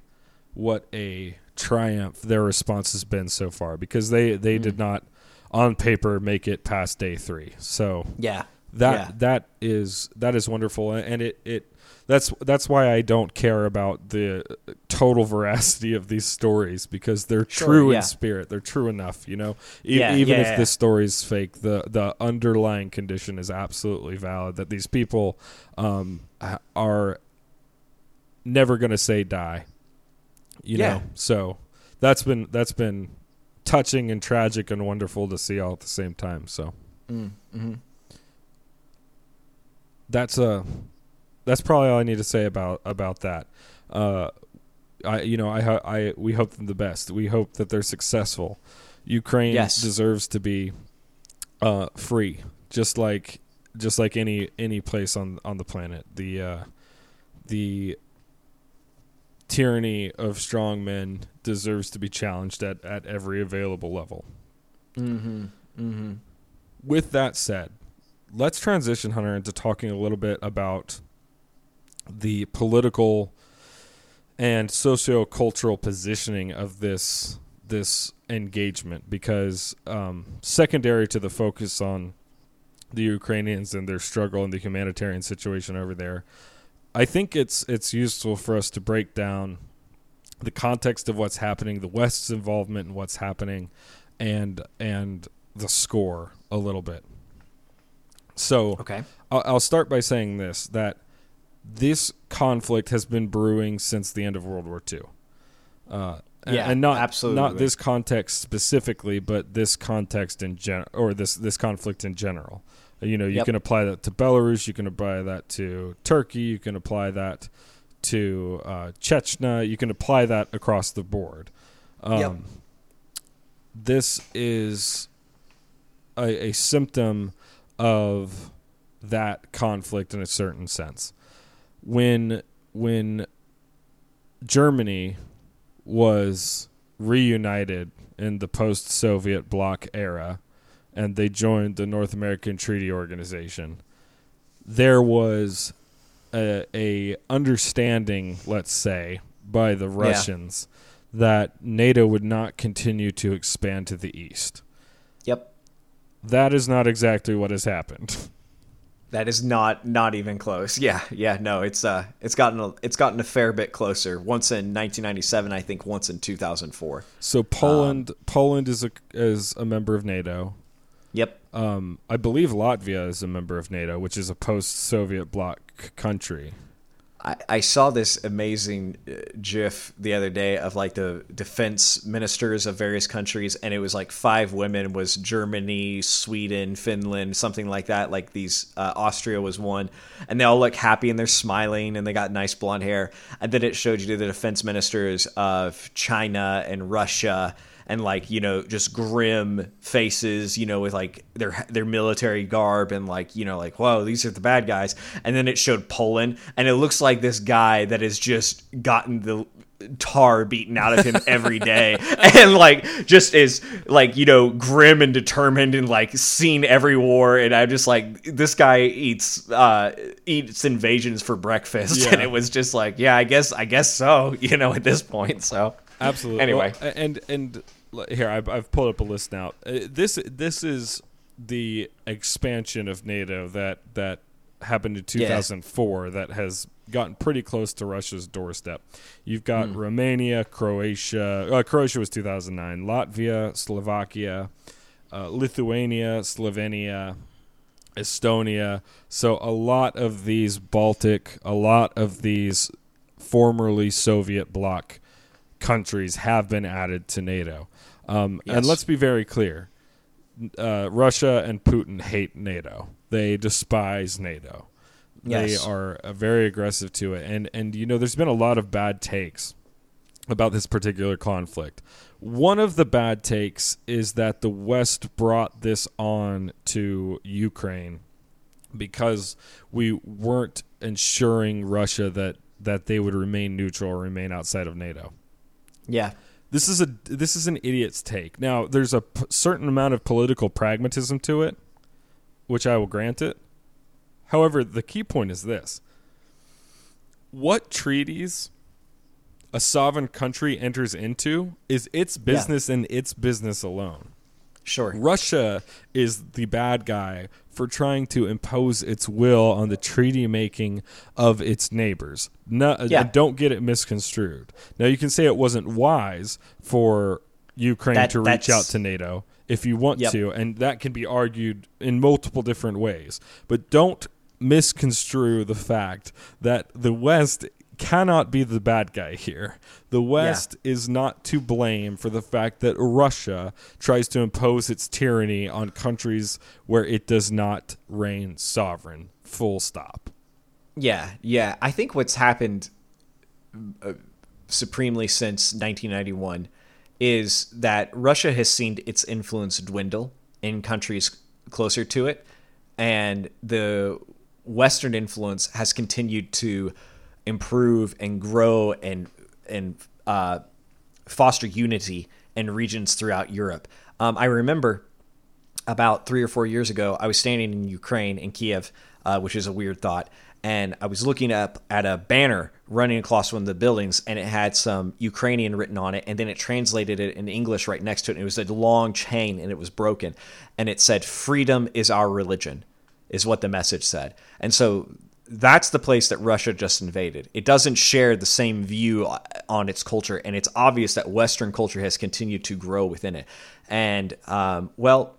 what a triumph their response has been so far because they they did not on paper make it past day 3 so yeah. that Yeah. that is that is wonderful, and it it that's that's why I don't care about the total veracity of these stories because they're Sure, true yeah. in spirit. They're true enough, you know. E- Yeah, even if this story's fake, the the underlying condition is absolutely valid. That these people um, are never going to say die. You Yeah. know, so that's been that's been touching and tragic and wonderful to see all at the same time. So Mm, hmm that's uh that's probably all I need to say about about that. Uh, I you know I I we hope them the best. We hope that they're successful. Ukraine Yes. deserves to be uh, free, just like just like any any place on on the planet. The uh, the tyranny of strong men deserves to be challenged at, at every available level. hmm hmm With that said, let's transition, Hunter, into talking a little bit about the political and socio-cultural positioning of this this engagement because um, secondary to the focus on the Ukrainians and their struggle and the humanitarian situation over there, I think it's it's useful for us to break down the context of what's happening, the West's involvement in what's happening, and and the score a little bit. So Okay. I'll, I'll start by saying this: that this conflict has been brewing since the end of World War II. Uh, and- Yeah, and not absolutely. not this context specifically, but this context in gen or this this conflict in general. You know, you Yep. can apply that to Belarus, you can apply that to Turkey, you can apply that to uh, Chechnya, you can apply that across the board. Um, Yep. This is a, a symptom of that conflict in a certain sense. When when Germany was reunited in the post-Soviet bloc era, and they joined the North American Treaty Organization. There was a, a understanding, let's say, by the Russians that NATO would not continue to expand to the east. Yep. That is not exactly what has happened. *laughs* That is not not even close. Yeah, yeah, no, it's uh it's gotten a, it's gotten a fair bit closer. Once in 1997, I think once in 2004. So Poland, Poland is a is a member of NATO. Yep. Um, I believe Latvia is a member of NATO, which is a post-Soviet bloc country. I, I saw this amazing uh, GIF the other day of like the defense ministers of various countries, and it was like five women was Germany, Sweden, Finland, something like that. Like these, uh, Austria was one, and they all look happy and they're smiling and they got nice blonde hair. And then it showed you the defense ministers of China and Russia. And like you know, just grim faces, you know, with like their their military garb and like you know, like whoa, these are the bad guys. And then it showed Poland, and it looks like this guy that has just gotten the tar beaten out of him *laughs* every day and like just is like you know grim and determined and like seen every war and i'm just like this guy eats uh eats invasions for breakfast *laughs* Yeah. and it was just like yeah i guess i guess so *laughs* you know at this point so Absolutely. Anyway. Well, and and here I've, I've pulled up a list now. Uh, this this is the expansion of NATO that that happened in 2004 that has gotten pretty close to Russia's doorstep. You've got Hmm. Romania, Croatia. Uh, Croatia was 2009. Latvia, Slovakia, uh, Lithuania, Slovenia. Estonia. So a lot of these Baltic, a lot of these formerly Soviet bloc countries have been added to NATO. Um, And let's be very clear: uh, Russia and Putin hate NATO. They despise NATO. They Yes. are uh, very aggressive to it, and and you know, there's been a lot of bad takes about this particular conflict. One of the bad takes is that the West brought this on to Ukraine because we weren't ensuring Russia that that they would remain neutral or remain outside of NATO. yeah This is a this is an idiot's take. Now, there's a p- certain amount of political pragmatism to it, which I will grant it. However, the key point is this: what treaties a sovereign country enters into is its business and its business alone. Sure. Russia is the bad guy for trying to impose its will on the treaty making of its neighbors. No, uh, Yeah. don't get it misconstrued. Now you can say it wasn't wise for Ukraine That- to reach out to NATO if you want Yep. to, and that can be argued in multiple different ways. But don't misconstrue the fact that the West cannot be the bad guy here. The West is not to blame for the fact that Russia tries to impose its tyranny on countries where it does not reign sovereign. Full stop. Yeah, yeah. I think what's happened uh, supremely since 1991 is that Russia has seen its influence dwindle in countries closer to it, and the Western influence has continued to improve and grow and and uh, foster unity in regions throughout Europe. Um, I remember about three or four years ago, I was standing in Ukraine, in Kiev, uh, which is a weird thought, and I was looking up at a banner running across one of the buildings, and it had some Ukrainian written on it, and then it translated it in English right next to it. And it was a long chain, and it was broken, and it said, "Freedom is our religion," is what the message said, and so. That's the place that Russia just invaded. It doesn't share the same view on its culture, and it's obvious that Western culture has continued to grow within it. And, um, well,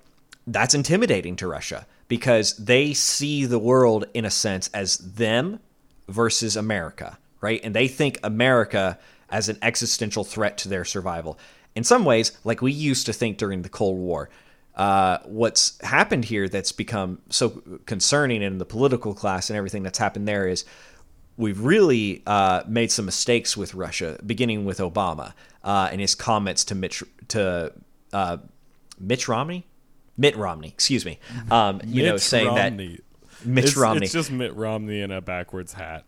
that's intimidating to Russia because they see the world in a sense as them versus America, right? And they think America as an existential threat to their survival. In some ways, like we used to think during the Cold War. Uh, what's happened here that's become so concerning in the political class and everything that's happened there is we've really uh, made some mistakes with Russia, beginning with Obama uh, and his comments to Mitch to uh, Mitch Romney, Mitt Romney, excuse me. Um, you know, saying Romney. that Mitch it's, Romney, It's just Mitt Romney in a backwards hat.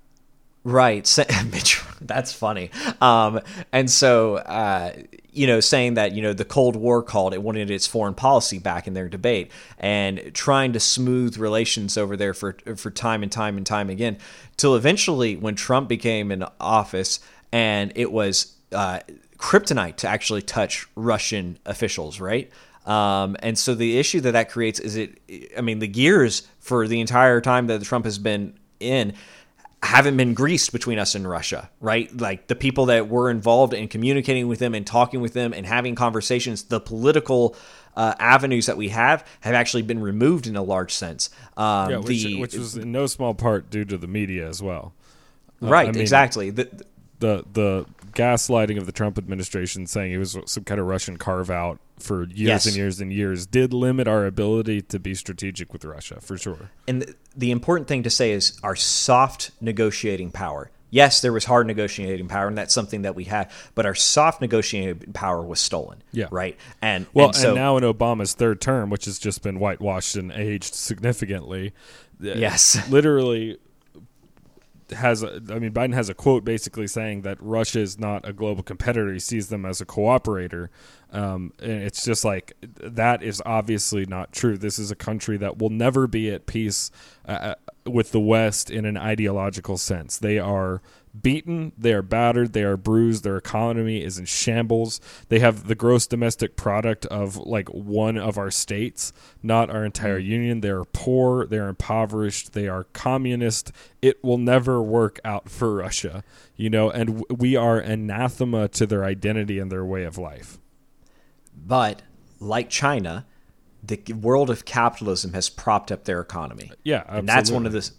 Right? *laughs* That's funny. Um, and so, uh, you know, saying that you know the Cold War called it wanted its foreign policy back in their debate and trying to smooth relations over there for for time and time and time again, till eventually when Trump became in office and it was uh, kryptonite to actually touch Russian officials, right? Um, and so the issue that that creates is it, I mean, the gears for the entire time that Trump has been in haven't been greased between us and Russia, right? Like the people that were involved in communicating with them and talking with them and having conversations, the political uh, avenues that we have have actually been removed in a large sense. Um, Yeah, which, the, which was in no small part due to the media as well. Uh, right, I mean, exactly. The, the the gaslighting of the Trump administration saying it was some kind of Russian carve out for years Yes. and years and years did limit our ability to be strategic with Russia for sure. and th- the important thing to say is our soft negotiating power. Yes, there was hard negotiating power, and that's something that we had, but our soft negotiating power was stolen. Yeah. Right. And Well, and so and now in Obama's third term, which has just been whitewashed and aged significantly, uh, Yes. *laughs* literally has a, I mean Biden has a quote basically saying that Russia is not a global competitor; he sees them as a cooperator. Um, and it's just like that is obviously not true. This is a country that will never be at peace uh, with the West in an ideological sense. They are beaten, they are battered, they are bruised. Their economy is in shambles. They have the gross domestic product of like one of our states, not our entire union. They are poor, they are impoverished, they are communist. It will never work out for Russia, you know, and w- we are anathema to their identity and their way of life. But like China, the world of capitalism has propped up their economy. Yeah, and that's one of the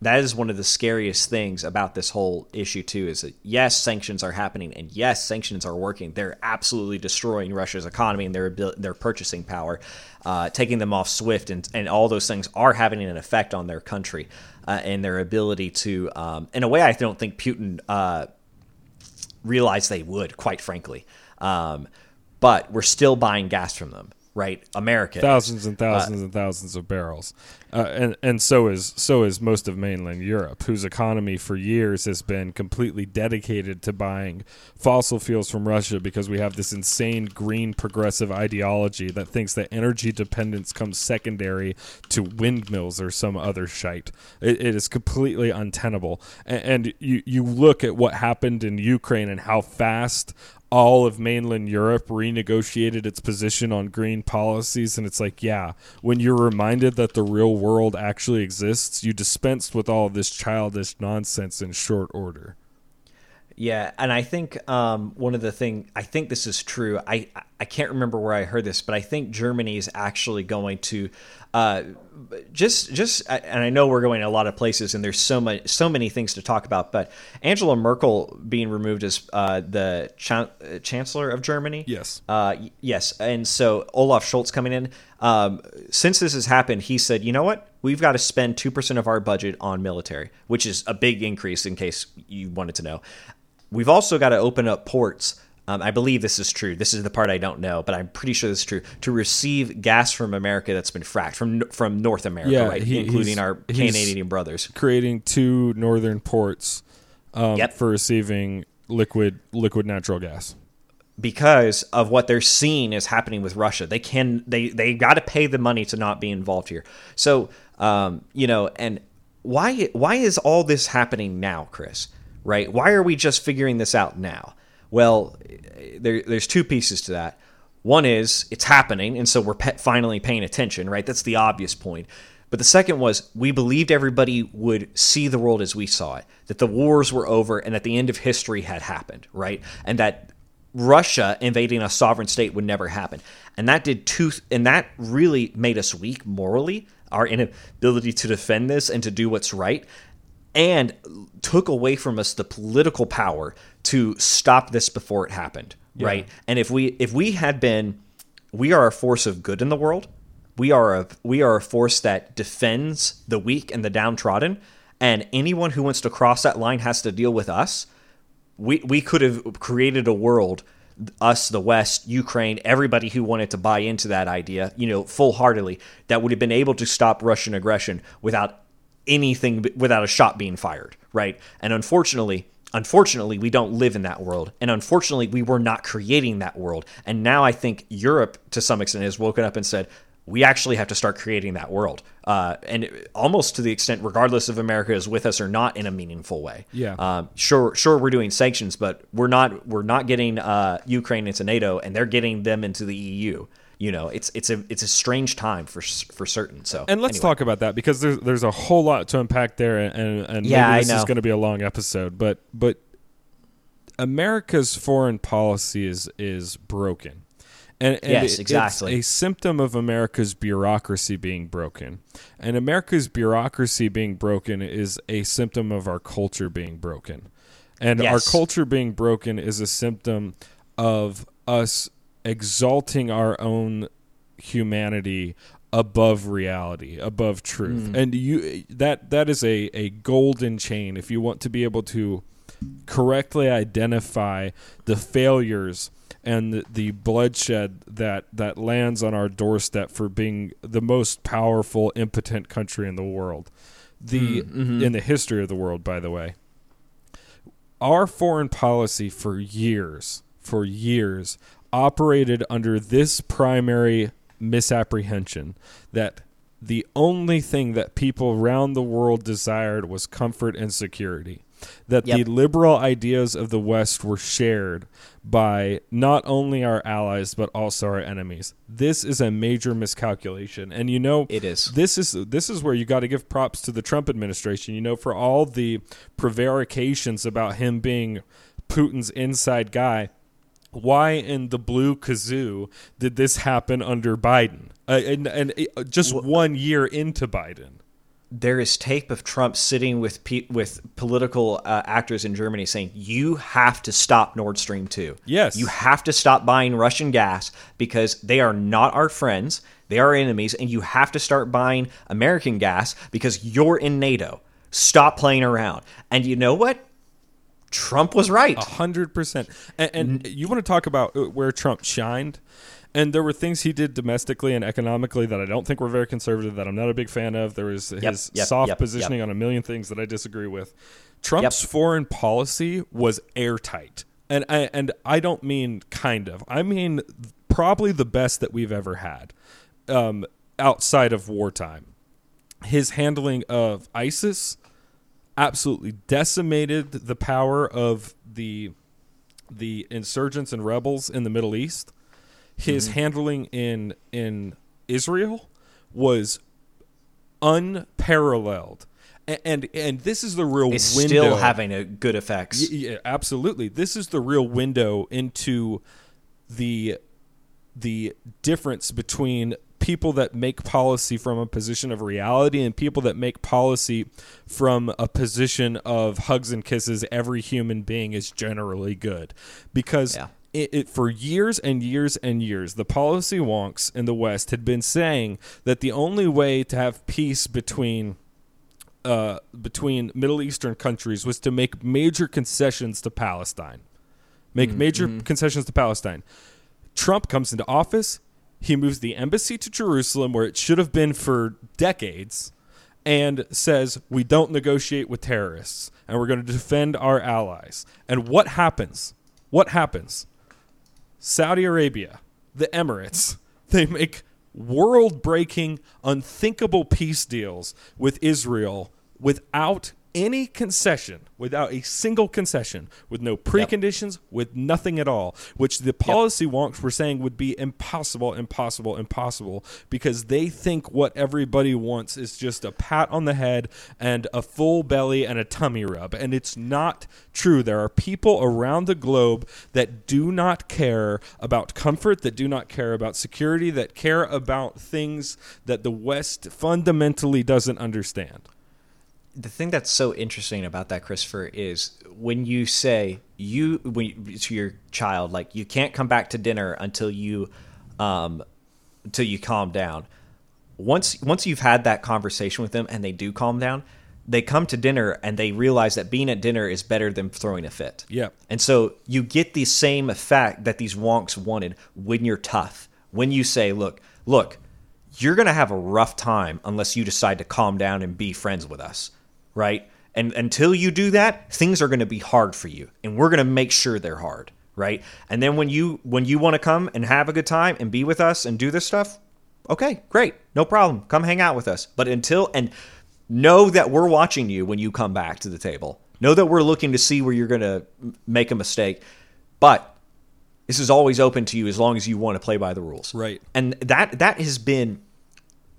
that is one of the scariest things about this whole issue too is that yes sanctions are happening and yes sanctions are working. They're absolutely destroying russia's economy and their their purchasing power uh, taking them off swift and, and all those things are having an effect on their country uh, and their ability to um, in a way i don't think putin uh, realized they would quite frankly. Um, but we're still buying gas from them right? America thousands and thousands and thousands of barrels, uh, and and so is so is most of mainland Europe, whose economy for years has been completely dedicated to buying fossil fuels from Russia because we have this insane green progressive ideology that thinks that energy dependence comes secondary to windmills or some other shite. It, it is completely untenable, and, and you you look at what happened in Ukraine and how fast all of mainland Europe renegotiated its position on green policies. And it's like, yeah, when you're reminded that the real world actually exists, you dispensed with all this childish nonsense in short order. Yeah, and I think um, one of the thing I think this is true. I I can't remember where I heard this, but I think Germany is actually going to uh, just just and I know we're going a lot of places and there's so much so many things to talk about, but Angela Merkel being removed as uh, the chancellor of Germany. Yes. Uh, yes, and so Olaf Scholz coming in. Um, since this has happened, he said, you know what? We've got to spend two percent of our budget on military, which is a big increase. In case you wanted to know, we've also got to open up ports um, I believe this is true. This is the part I don't know, but I'm pretty sure this is true. To receive gas from America that's been fracked from from North America, yeah, right, he, including our Canadian brothers, creating two northern ports um, yep. for receiving liquid liquid natural gas because of what they're seeing is happening with Russia. They can they they got to pay the money to not be involved here. So um, you know, and why why is all this happening now, Chris? Right? Why are we just figuring this out now? Well, there, there's two pieces to that. One is it's happening, and so we're pe- finally paying attention, right? That's the obvious point. But the second was we believed everybody would see the world as we saw it, that the wars were over and that the end of history had happened, right? And that Russia invading a sovereign state would never happen. And that did two, and that really made us weak morally, our inability to defend this and to do what's right and took away from us the political power to stop this before it happened yeah. right and if we if we had been we are a force of good in the world we are a we are a force that defends the weak and the downtrodden and anyone who wants to cross that line has to deal with us we we could have created a world us the west ukraine everybody who wanted to buy into that idea you know full-heartedly that would have been able to stop russian aggression without anything without a shot being fired, right? And unfortunately, unfortunately, we don't live in that world. And unfortunately, we were not creating that world. And now I think Europe, to some extent, has woken up and said, we actually have to start creating that world. Uh, and almost to the extent, regardless if America is with us or not in a meaningful way. Yeah. Um, sure, sure, we're doing sanctions, but we're not, we're not getting uh, Ukraine into NATO and they're getting them into the EU you know it's it's a it's a strange time for for certain so and let's anyway. talk about that because there's there's a whole lot to unpack there and and yeah, maybe this is going to be a long episode but but America's foreign policy is is broken and, and yes, it, exactly. It's a symptom of America's bureaucracy being broken. And America's bureaucracy being broken is a symptom of our culture being broken. And yes. our culture being broken is a symptom of us exalting our own humanity above reality, above truth. Mm. And you that that is a, a golden chain if you want to be able to correctly identify the failures and the, the bloodshed that that lands on our doorstep for being the most powerful impotent country in the world. The mm, mm-hmm. in the history of the world by the way. Our foreign policy for years for years operated under this primary misapprehension that the only thing that people around the world desired was comfort and security. That yep. the liberal ideas of the West were shared by not only our allies but also our enemies. This is a major miscalculation, and you know it is. This is this is where you got to give props to the Trump administration. You know, for all the prevarications about him being Putin's inside guy why in the blue kazoo did this happen under Biden? Uh, and, and uh, just well, one year into Biden. There is tape of Trump sitting with pe- with political uh, actors in Germany saying, "You have to stop Nord Stream 2. Yes, you have to stop buying Russian gas because they are not our friends; they are enemies, and you have to start buying American gas because you're in NATO. Stop playing around." And you know what? Trump was right. A hundred percent. And you want to talk about uh, where Trump shined? And there were things he did domestically and economically that I don't think were very conservative. That I'm not a big fan of. There was his yep, soft yep, positioning on a million things that I disagree with. Trump's foreign policy was airtight, and I and I don't mean kind of. I mean probably the best that we've ever had, um, outside of wartime. His handling of ISIS absolutely decimated the power of the the insurgents and rebels in the Middle East, his Mm-hmm. handling in in Israel was unparalleled. A- And and this is the real It's window. still having a good effects. Yeah, absolutely. This is the real window into the the difference between people that make policy from a position of reality and people that make policy from a position of hugs and kisses every human being is generally good because Yeah. it, it, for years and years and years, the policy wonks in the West had been saying that the only way to have peace between uh, between Middle Eastern countries was to make major concessions to Palestine. Make major concessions to Palestine. Trump comes into office. He moves the embassy to Jerusalem, where it should have been for decades, and says, We don't negotiate with terrorists, and we're going to defend our allies. And what happens? What happens? Saudi Arabia, the Emirates, *laughs* they make world breaking, unthinkable peace deals with Israel without any concession, without a single concession, with no preconditions, with nothing at all, which the policy wonks were saying would be impossible, impossible, impossible, because they think what everybody wants is just a pat on the head and a full belly and a tummy rub. And it's not true. There are people around the globe that do not care about comfort, that do not care about security, that care about things that the West fundamentally doesn't understand. The thing that's so interesting about that christopher is when you say you when you, to your child like you can't come back to dinner until you um until you calm down once once you've had that conversation with them and they do calm down they come to dinner and they realize that being at dinner is better than throwing a fit Yep. and so you get the same effect that these wonks wanted when you're tough. When you say, look, look, you're going to have a rough time unless you decide to calm down and be friends with us, right? And until you do that, things are going to be hard for you, and we're going to make sure they're hard, right? And then when you when you want to come and have a good time and be with us and do this stuff, okay, great, no problem. Come hang out with us. But until and know that we're watching you when you come back to the table. Know that we're looking to see where you're going to make a mistake. But this is always open to you as long as you want to play by the rules. Right. And that that has been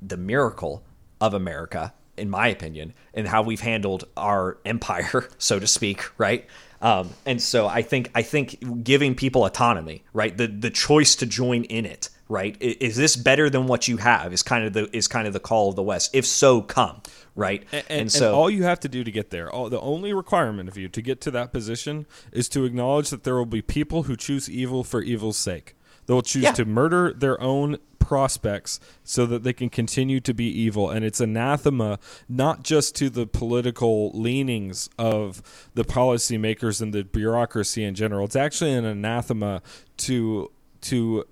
the miracle of America, in my opinion, and how we've handled our empire, *laughs* so to speak, right? Um, and so I think I think giving people autonomy, right, the the choice to join in it, right, is this better than what you have? Is kind of the is kind of the call of the West. If so, come, right? And, and, so and all you have to do to get there, all, the only requirement of you to get to that position is to acknowledge that there will be people who choose evil for evil's sake. They will choose Yeah. to murder their own prospects so that they can continue to be evil. And it's anathema not just to the political leanings of the policymakers and the bureaucracy in general. It's actually an anathema to to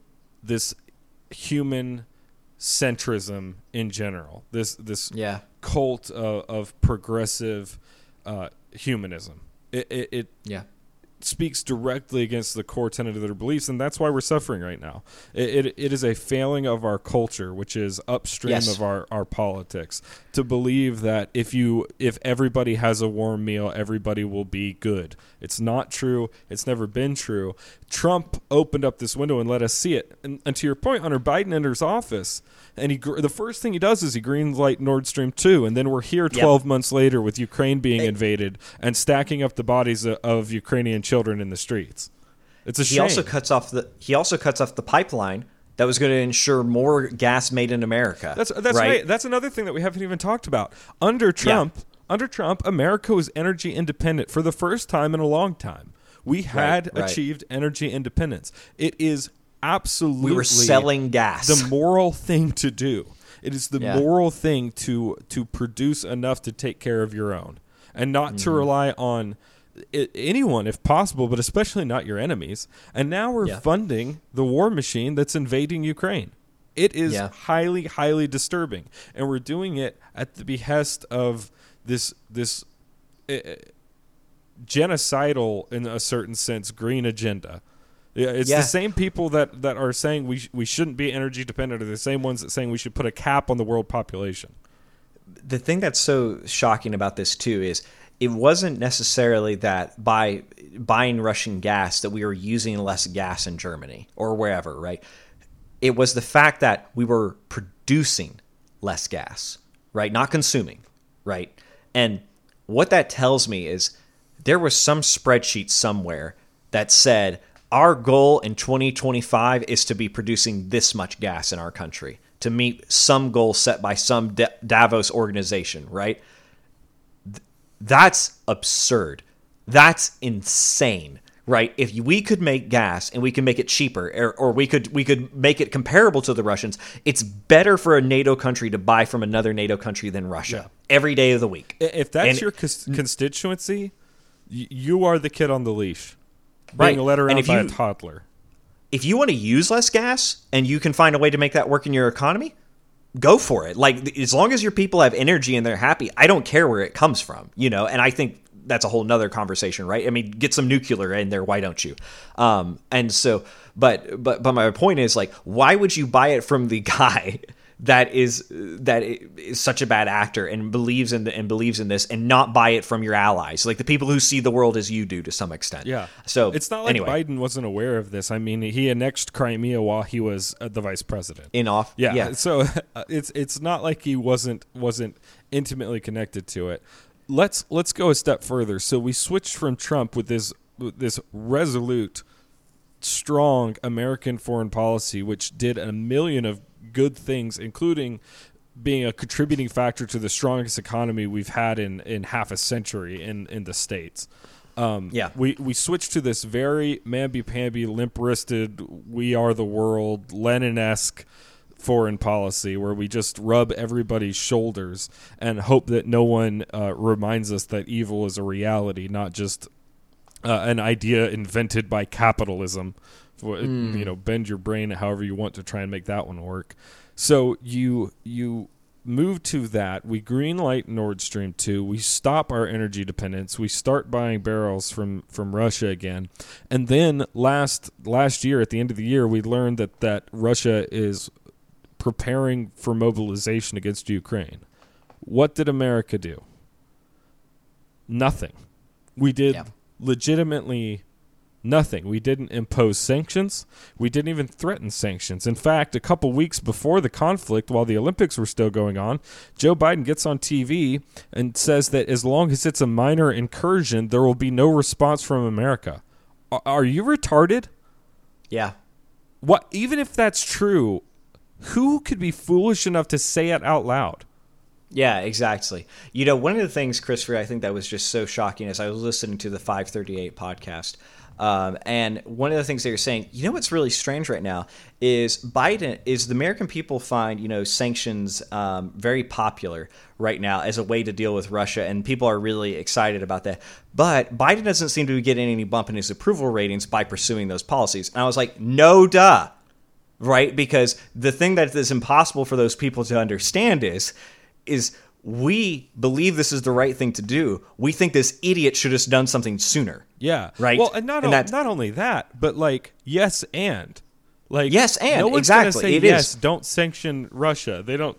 this human centrism in general. This this yeah, cult of, of progressive uh, humanism. It, it, it yeah. Speaks directly against the core tenet of their beliefs, and that's why we're suffering right now. It, it, it is a failing of our culture, which is upstream Yes. of our, our politics, to believe that if you if everybody has a warm meal, everybody will be good. It's not true. It's never been true. Trump opened up this window and let us see it. And, and to your point, Hunter Biden enters office, and he gr- the first thing he does is he greenlight Nord Stream two, and then we're here twelve months later with Ukraine being invaded and stacking up the bodies of, of Ukrainian children in the streets. It's a He shame. also cuts off the he also cuts off the pipeline that was going to ensure more gas made in America. That's that's right. That's another thing that we haven't even talked about. Under Trump, under Trump, America was energy independent for the first time in a long time. We had right. achieved energy independence. It is absolutely We were selling gas. the moral thing to do. It is the Yeah. moral thing to to produce enough to take care of your own and not Mm-hmm. to rely on anyone if possible, but especially not your enemies. And now we're Yeah. funding the war machine that's invading Ukraine. It is Yeah. highly, highly disturbing, and we're doing it at the behest of this this uh, genocidal, in a certain sense, green agenda. Yeah, it's Yeah. the same people that, that are saying we sh- we shouldn't be energy dependent are the same ones that saying we should put a cap on the world population. the thing that's so shocking about this too is it wasn't necessarily that by buying Russian gas that we were using less gas in Germany or wherever, right? It was the fact that we were producing less gas, right? Not consuming, right? And what that tells me is there was some spreadsheet somewhere that said our goal in 2025 is to be producing this much gas in our country to meet some goal set by some Davos organization, right? That's absurd. That's insane, right? If we could make gas and we can make it cheaper, or, or, we could we could make it comparable to the Russians, it's better for a NATO country to buy from another NATO country than Russia yeah. every day of the week. If that's and, your cons- constituency, you are the kid on the leash, being right. led around by you, a toddler. If you want to use less gas and you can find a way to make that work in your economy, go for it. Like as long as your people have energy and they're happy, I don't care where it comes from, you know. And I think that's a whole nother conversation, right? I mean, get some nuclear in there, why don't you? Um, and so, but but but my point is like, why would you buy it from the *laughs* guy? That is that is such a bad actor and believes in the, and believes in this and not buy it from your allies. Like the people who see the world as you do to some extent. Yeah. So it's not like anyway. biden wasn't aware of this. I mean he annexed crimea while he was uh, the vice president. In off? Yeah, yeah. so *laughs* it's it's not like he wasn't wasn't intimately connected to it. Let's let's go a step further. So we switched from trump with this with this resolute strong american foreign policy which did a million of good things, including being a contributing factor to the strongest economy we've had in, in half a century in, in the states. Um, yeah, we we switched to this very mamby pamby, limp wristed, we are the world, Lenin esque foreign policy where we just rub everybody's shoulders and hope that no one uh, reminds us that evil is a reality, not just uh, an idea invented by capitalism mm. you know bend your brain however you want to try and make that one work. So you you move to that. We green light nord stream 2 we stop our energy dependence. We start buying barrels from from russia again. And then last last year at the end of the year we learned that that russia is preparing for mobilization against ukraine. What did america do? Nothing. We did yeah. legitimately Nothing. We didn't impose sanctions. We didn't even threaten sanctions. In fact, a couple weeks before the conflict, while the Olympics were still going on, Joe Biden gets on TV and says that as long as it's a minor incursion, there will be no response from America. Are you retarded? Yeah. What even if that's true, who could be foolish enough to say it out loud? Yeah, exactly. You know, one of the things, Christopher, I think that was just so shocking as I was listening to the 538 podcast um, and one of the things they were saying, you know, what's really strange right now is Biden is the American people find you know sanctions um, very popular right now as a way to deal with Russia, and people are really excited about that. But Biden doesn't seem to be getting any bump in his approval ratings by pursuing those policies. And I was like, no, duh, right? Because the thing that is impossible for those people to understand is is we believe this is the right thing to do. We think this idiot should have done something sooner. Yeah. Right. Well, and not, and o- not only that, but like, yes, and like, yes, and no one's exactly. Say, it yes, is. don't sanction Russia. They don't,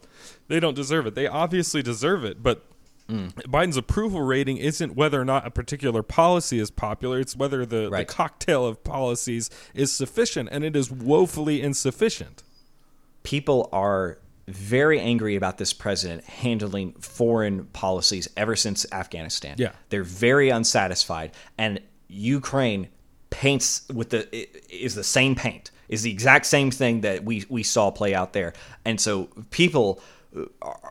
they don't deserve it. They obviously deserve it, but mm. Biden's approval rating isn't whether or not a particular policy is popular. It's whether the, right. the cocktail of policies is sufficient, and it is woefully insufficient. People are very angry about this president handling foreign policies ever since Afghanistan. Yeah. They're very unsatisfied and Ukraine paints with the is the same paint. Is the exact same thing that we we saw play out there. And so people uh,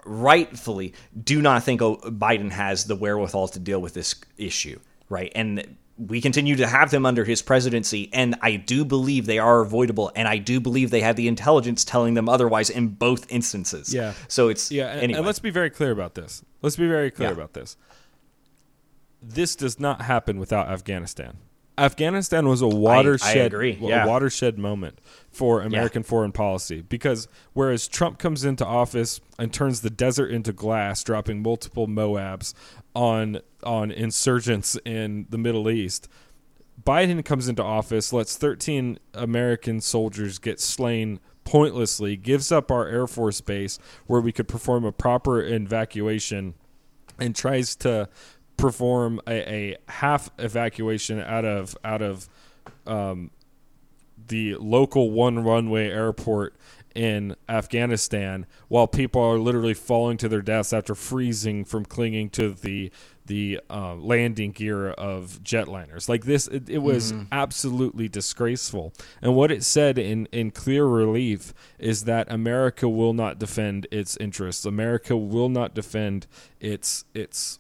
rightfully do not think Biden has the wherewithal to deal with this issue, right? And we continue to have them under his presidency, and I do believe they are avoidable, and I do believe they had the intelligence telling them otherwise in both instances. Yeah. So it's yeah. And, anyway. and let's be very clear about this. Let's be very clear yeah. about this. This does not happen without Afghanistan. Afghanistan was a watershed, I, I yeah. a watershed moment for American yeah. foreign policy because whereas Trump comes into office and turns the desert into glass, dropping multiple Moabs on on insurgents in the Middle East, Biden comes into office, lets 13 American soldiers get slain pointlessly, gives up our Air Force base where we could perform a proper evacuation, and tries to perform a, a half evacuation out of out of um, the local one runway airport in Afghanistan while people are literally falling to their deaths after freezing from clinging to the the uh, landing gear of jetliners. Like this, it, it was mm-hmm. absolutely disgraceful. And what it said in in clear relief is that America will not defend its interests. America will not defend its its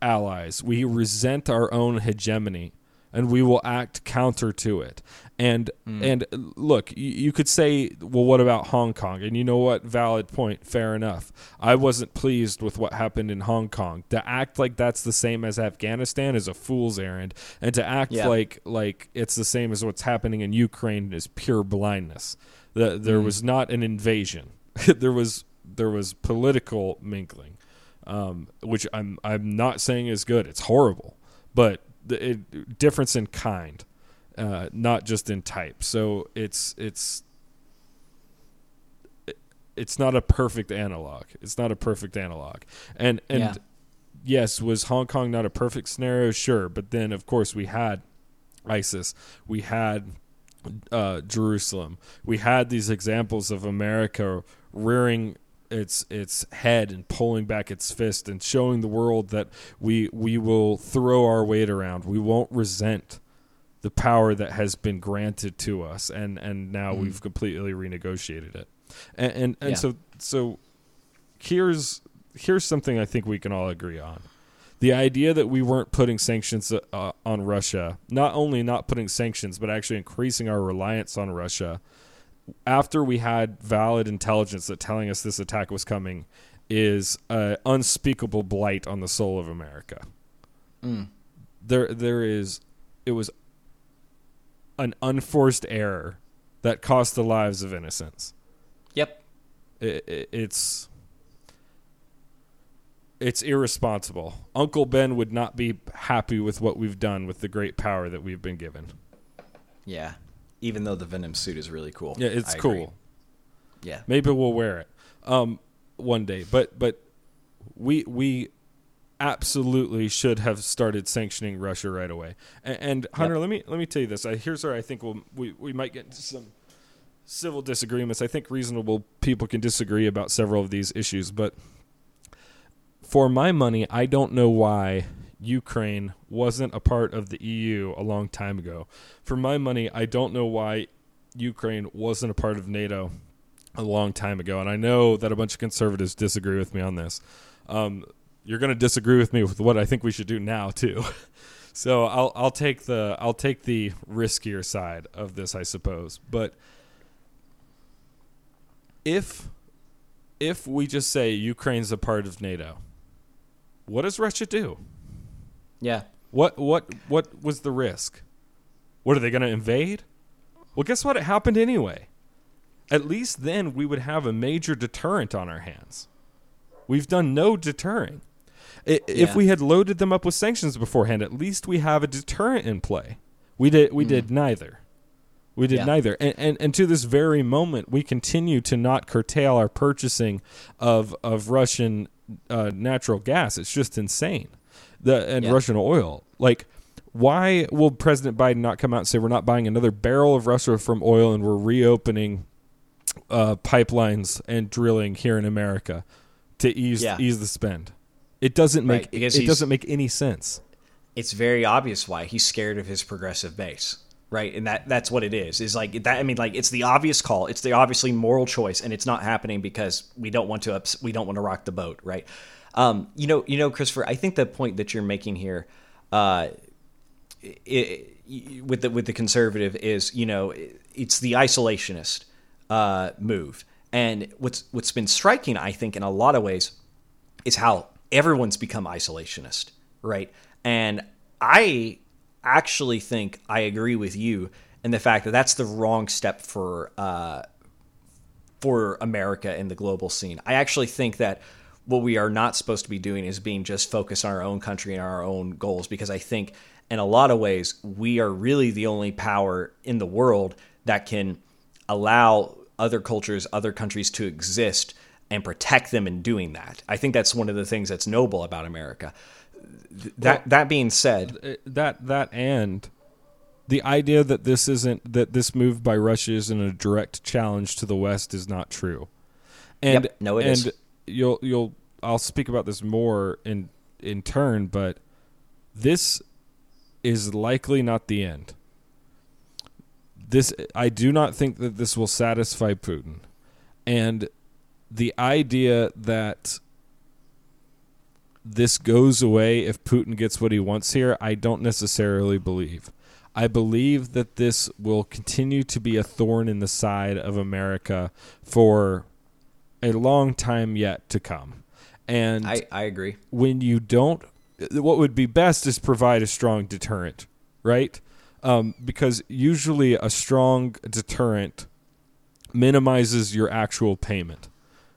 allies. We resent our own hegemony and we will act counter to it. And mm. and look, you, you, could say, well, what about Hong Kong? And you know what? Valid point. Fair enough. I wasn't pleased with what happened in Hong Kong. To act like that's the same as Afghanistan is a fool's errand, and to act yeah. like like it's the same as what's happening in Ukraine is pure blindness. The, there mm. was not an invasion. *laughs* there was there was political mingling, um, which I'm I'm not saying is good. It's horrible, but the it, difference in kind uh, not just in type. So it's it's it's not a perfect analog. It's not a perfect analog. And and yeah. yes, was Hong Kong not a perfect scenario? Sure, but then of course we had ISIS. We had uh, Jerusalem. We had these examples of America rearing its its head and pulling back its fist and showing the world that we we will throw our weight around. We won't resent the power that has been granted to us, and and now mm. we've completely renegotiated it. And and, and yeah. so so here's here's something I think we can all agree on. The idea that we weren't putting sanctions uh, on Russia, not only not putting sanctions, but actually increasing our reliance on Russia after we had valid intelligence that telling us this attack was coming is an unspeakable blight on the soul of America. Mm. There, there is. It was an unforced error that cost the lives of innocents. Yep. It, it, it's it's irresponsible. Uncle Ben would not be happy with what we've done with the great power that we've been given. Yeah. Even though the Venom suit is really cool. Yeah, it's I cool. Agree. Yeah. Maybe we'll wear it um, one day. But but we we absolutely should have started sanctioning Russia right away. And, and Hunter, yep. let me let me tell you this. I, here's where I think we'll, we we might get into some civil disagreements. I think reasonable people can disagree about several of these issues, but for my money, I don't know why Ukraine wasn't a part of the EU a long time ago. For my money, I don't know why Ukraine wasn't a part of NATO a long time ago. And I know that a bunch of conservatives disagree with me on this. Um, you're going to disagree with me with what I think we should do now too. *laughs* so I'll I'll take the I'll take the riskier side of this, I suppose. But if if we just say Ukraine's a part of NATO, what does Russia do? Yeah. What what what was the risk? What are they going to invade? Well, guess what? It happened anyway. At least then we would have a major deterrent on our hands. We've done no deterring. If yeah. we had loaded them up with sanctions beforehand, at least we have a deterrent in play. We did we mm. did neither. We did yeah. neither. And, and and to this very moment, we continue to not curtail our purchasing of of Russian uh, natural gas. It's just insane. The and yeah. Russian oil. Like why will President Biden not come out and say we're not buying another barrel of Russia from oil and we're reopening uh, pipelines and drilling here in America to ease yeah. ease the spend? It doesn't make right, it doesn't make any sense. It's very obvious why he's scared of his progressive base, right? And that that's what it is. Is like that. I mean, like it's the obvious call. It's the obviously moral choice, and it's not happening because we don't want to ups- we don't want to rock the boat, right? Um, you know, you know, Christopher. I think the point that you're making here, uh, it, with the with the conservative is, you know, it's the isolationist uh, move. And what's what's been striking, I think, in a lot of ways, is how everyone's become isolationist, right? And I actually think I agree with you in the fact that that's the wrong step for uh, for America in the global scene. I actually think that what we are not supposed to be doing is being just focused on our own country and our own goals because I think in a lot of ways we are really the only power in the world that can allow other cultures, other countries to exist and protect them in doing that. I think that's one of the things that's noble about America. Th- That that being said, Uh, that that and the idea that this isn't that this move by Russia isn't a direct challenge to the West is not true. And Yep, no, it and is. You'll you'll I'll speak about this more in in turn, but this is likely not the end. This I do not think that this will satisfy Putin. And the idea that this goes away if Putin gets what he wants here, I don't necessarily believe. I believe that this will continue to be a thorn in the side of America for a long time yet to come. And I, I agree. when you don't, what would be best is provide a strong deterrent, right? Um, because usually a strong deterrent minimizes your actual payment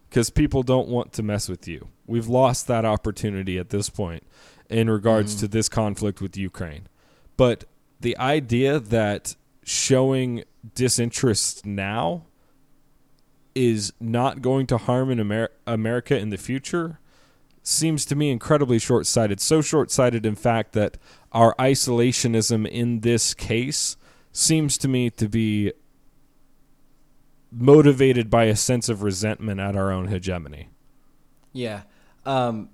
because people don't want to mess with you. We've lost that opportunity at this point in regards to this conflict with Ukraine. But the idea that showing disinterest now is not going to harm in Amer- America in the future seems to me incredibly short sighted. So short sighted, in fact, that our isolationism in this case seems to me to be motivated by a sense of resentment at our own hegemony. Yeah. Um,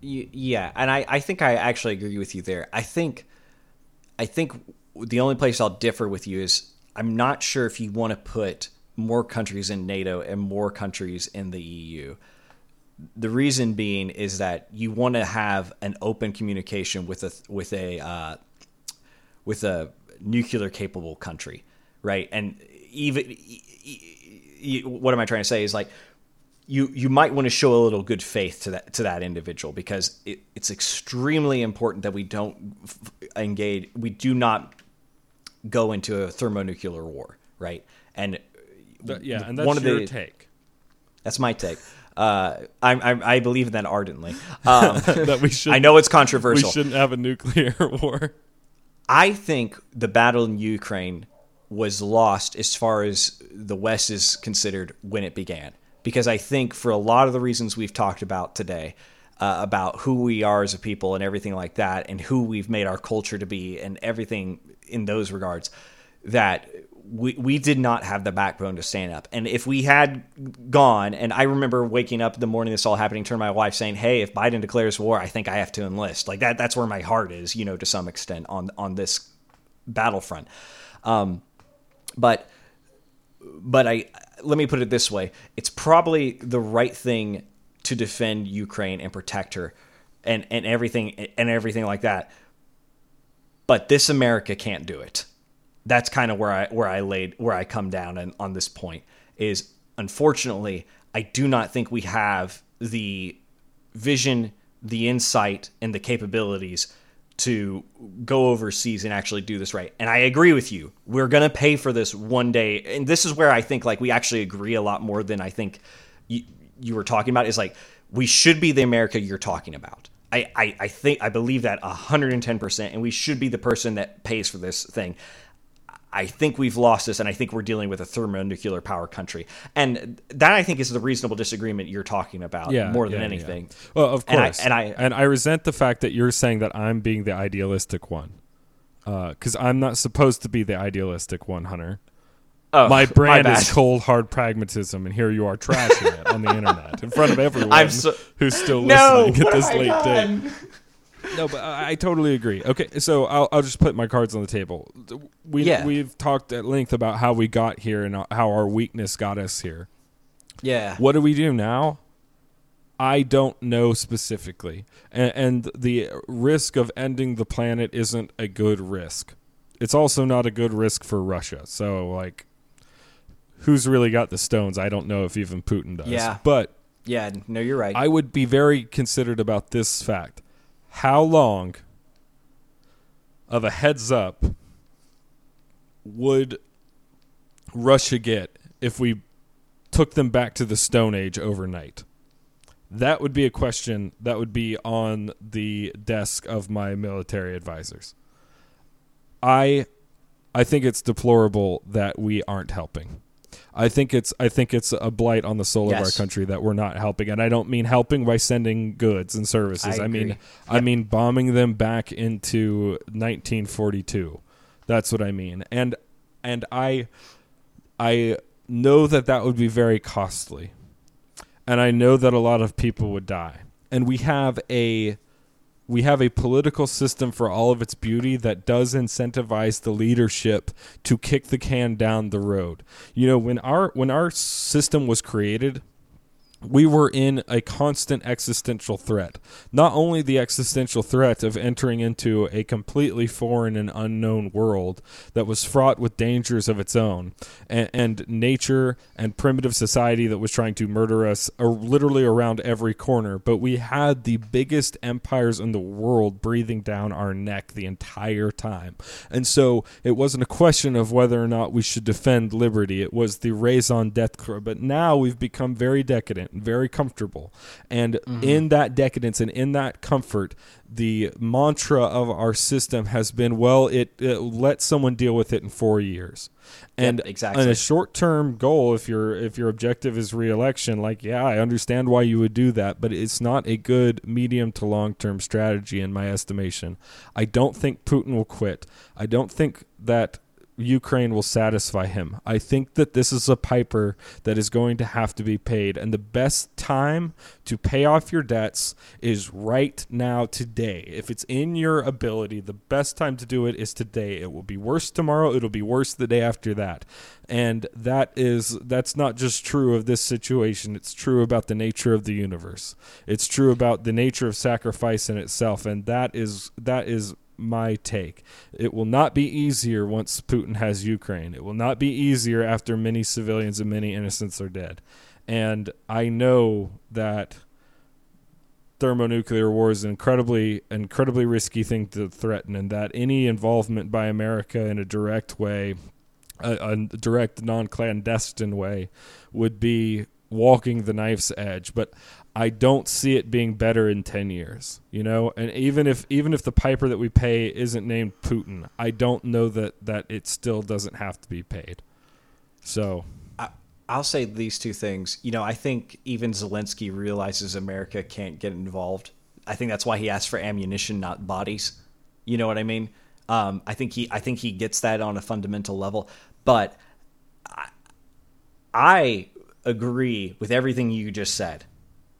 y- yeah, and I, I think I actually agree with you there. I think I think the only place I'll differ with you is I'm not sure if you want to put more countries in NATO and more countries in the EU. The reason being is that you want to have an open communication with a with a uh, with a nuclear capable country, right? And even what am I trying to say is like you you might want to show a little good faith to that to that individual because it, it's extremely important that we don't engage we do not go into a thermonuclear war, right? And Th- yeah, and that's one of your the- take. that's my take. Uh, I, I I believe in that ardently. Um, *laughs* that we should I know it's controversial. we shouldn't have a nuclear *laughs* war. I think the battle in Ukraine was lost as far as the West is considered when it began. Because I think for a lot of the reasons we've talked about today, uh, about who we are as a people and everything like that, and who we've made our culture to be, and everything in those regards, that we, we did not have the backbone to stand up. And if we had gone, and I remember waking up the morning this all happening, turn my wife saying, "Hey, if Biden declares war, I think I have to enlist." Like that. That's where my heart is, you know, to some extent on on this battlefront. Um, but but I let me put it this way: it's probably the right thing to defend Ukraine and protect her, and and everything and everything like that. But this America can't do it. That's kind of where I where I laid where I come down and on this point is unfortunately I do not think we have the vision, the insight, and the capabilities to go overseas and actually do this right. And I agree with you. We're going to pay for this one day. And this is where I think like we actually agree a lot more than I think you, you were talking about is like we should be the America you're talking about. I, I, I think I believe that 110% and we should be the person that pays for this thing. I think we've lost this, and I think we're dealing with a thermonuclear power country, and that I think is the reasonable disagreement you're talking about Yeah, more than yeah, yeah. anything. Well, of And I- course, and I- and I resent the fact that you're saying that I'm being the idealistic one, uh, because I'm not supposed to be the idealistic one, Hunter. Oh, My brand bad. is *laughs* cold, hard pragmatism, and here you are trashing it on the internet in front of everyone so- who's still listening what at this late date. No, but I, I totally agree. Okay, so I'll, I'll just put my cards on the table. We Yeah. we've talked at length about how we got here and how our weakness got us here. Yeah. What do we do now? I don't know specifically. And, and the risk of ending the planet isn't a good risk. It's also not a good risk for Russia. So, like, who's really got the stones? I don't know if even Putin does. Yeah. But Yeah. No, you're right. I would be very considered about this fact. How long of a heads up would Russia get if we took them back to the Stone Age overnight? That would be a question that would be on the desk of my military advisors. I I think it's deplorable that we aren't helping. I think it's I think it's a blight on the soul of our country that we're not helping, and I don't mean helping by sending goods and services. I I, mean agree. I mean bombing them back into 1942. That's what I mean, and and I I know that that would be very costly, and I know that a lot of people would die, and we have a we have a political system for all of its beauty that does incentivize the leadership to kick the can down the road. You know, when our when our system was created, we were in a constant existential threat. Not only the existential threat of entering into a completely foreign and unknown world that was fraught with dangers of its own, and, and nature and primitive society that was trying to murder us are literally around every corner, but we had the biggest empires in the world breathing down our neck the entire time. And so it wasn't a question of whether or not we should defend liberty, it was the raison d'etre. But now we've become very decadent and very comfortable. And mm-hmm. in that decadence and in that comfort, the mantra of our system has been well, it, it let someone deal with it in four years. And exactly. and a short-term goal, if your if your objective is reelection, like yeah, I understand why you would do that, but it's not a good medium to long-term strategy in my estimation. I don't think Putin will quit. I don't think that Ukraine will satisfy him. I think that this is a piper that is going to have to be paid. And the best time to pay off your debts is right now, today. If it's in your ability, the best time to do it is today. It will be worse tomorrow. It'll be worse the day after that. And that is that's not just true of this situation. It's true about the nature of the universe. It's true about the nature of sacrifice in itself. And that is that is my take. It will not be easier once Putin has Ukraine. It will not be easier after many civilians and many innocents are dead. And I know that thermonuclear war is an incredibly incredibly risky thing to threaten and that any involvement by America in a direct way a, a direct non-clandestine way would be walking the knife's edge but I don't see it being better in 10 years, you know? And even if even if the piper that we pay isn't named Putin, I don't know that that it still doesn't have to be paid. So, I, I'll say these two things. You know, I think even Zelensky realizes America can't get involved. I think that's why he asked for ammunition, not bodies. You know what I mean? Um, I think he, I think he gets that on a fundamental level. But I, I agree with everything you just said,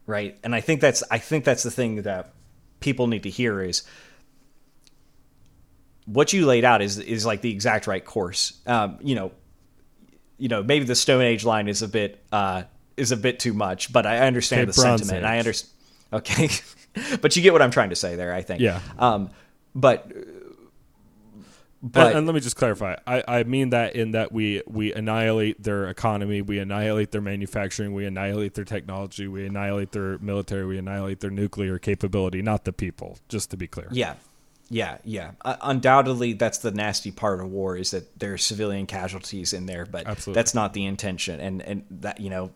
right? And I think that's, I think that's the thing that people need to hear is what you laid out is is like the exact right course. Um, you know, you know, maybe the Stone Age line is a bit uh, is a bit too much, but I understand Okay, the sentiment. I understand. Okay, *laughs* but you get what I'm trying to say there. I think. Yeah. Um, but but and let me just clarify. I, I mean that in that we we annihilate their economy, we annihilate their manufacturing, we annihilate their technology, we annihilate their military, we annihilate their nuclear capability, not the people, just to be clear. yeah, yeah, yeah. Uh, undoubtedly, that's the nasty part of war is that there's civilian casualties in there, but Absolutely. that's not the intention. And and that you know.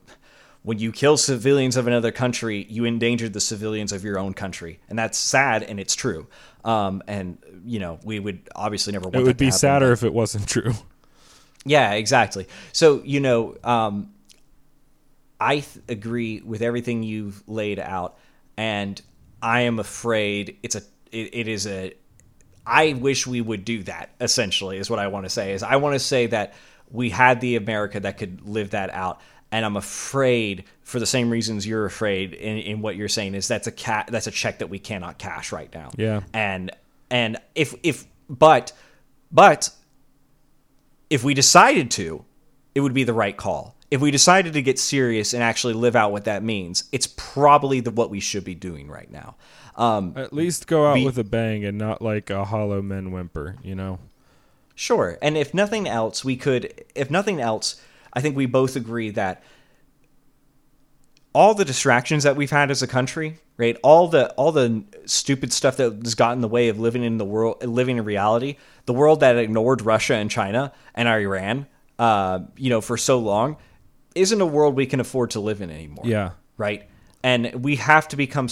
When you kill civilians of another country, you endanger the civilians of your own country, and that's sad, and it's true. Um, and you know, we would obviously never want It that would be happen, sadder but- if it wasn't true. Yeah, exactly. So, you know, um, I th- agree with everything you've laid out, and I am afraid it's a it, it is a. I wish we would do that. Essentially, is what I want to say. Is I want to say that we had the America that could live that out, and I'm afraid for the same reasons you're afraid in, in what you're saying is that's a cat that's a check that we cannot cash right now. Yeah. and and if if but but if we decided to, it would be the right call. If we decided to get serious and actually live out what that means, it's probably the what we should be doing right now. Um, At least go out Be- with a bang and not like a hollow men whimper, you know? Sure. And if nothing else, we could, if nothing else, I think we both agree that all the distractions that we've had as a country, right? All the all the stupid stuff that has gotten in the way of living in the world, living in reality, the world that ignored Russia and China and Iran, uh, you know, for so long, isn't a world we can afford to live in anymore. Yeah. Right. And we have to become.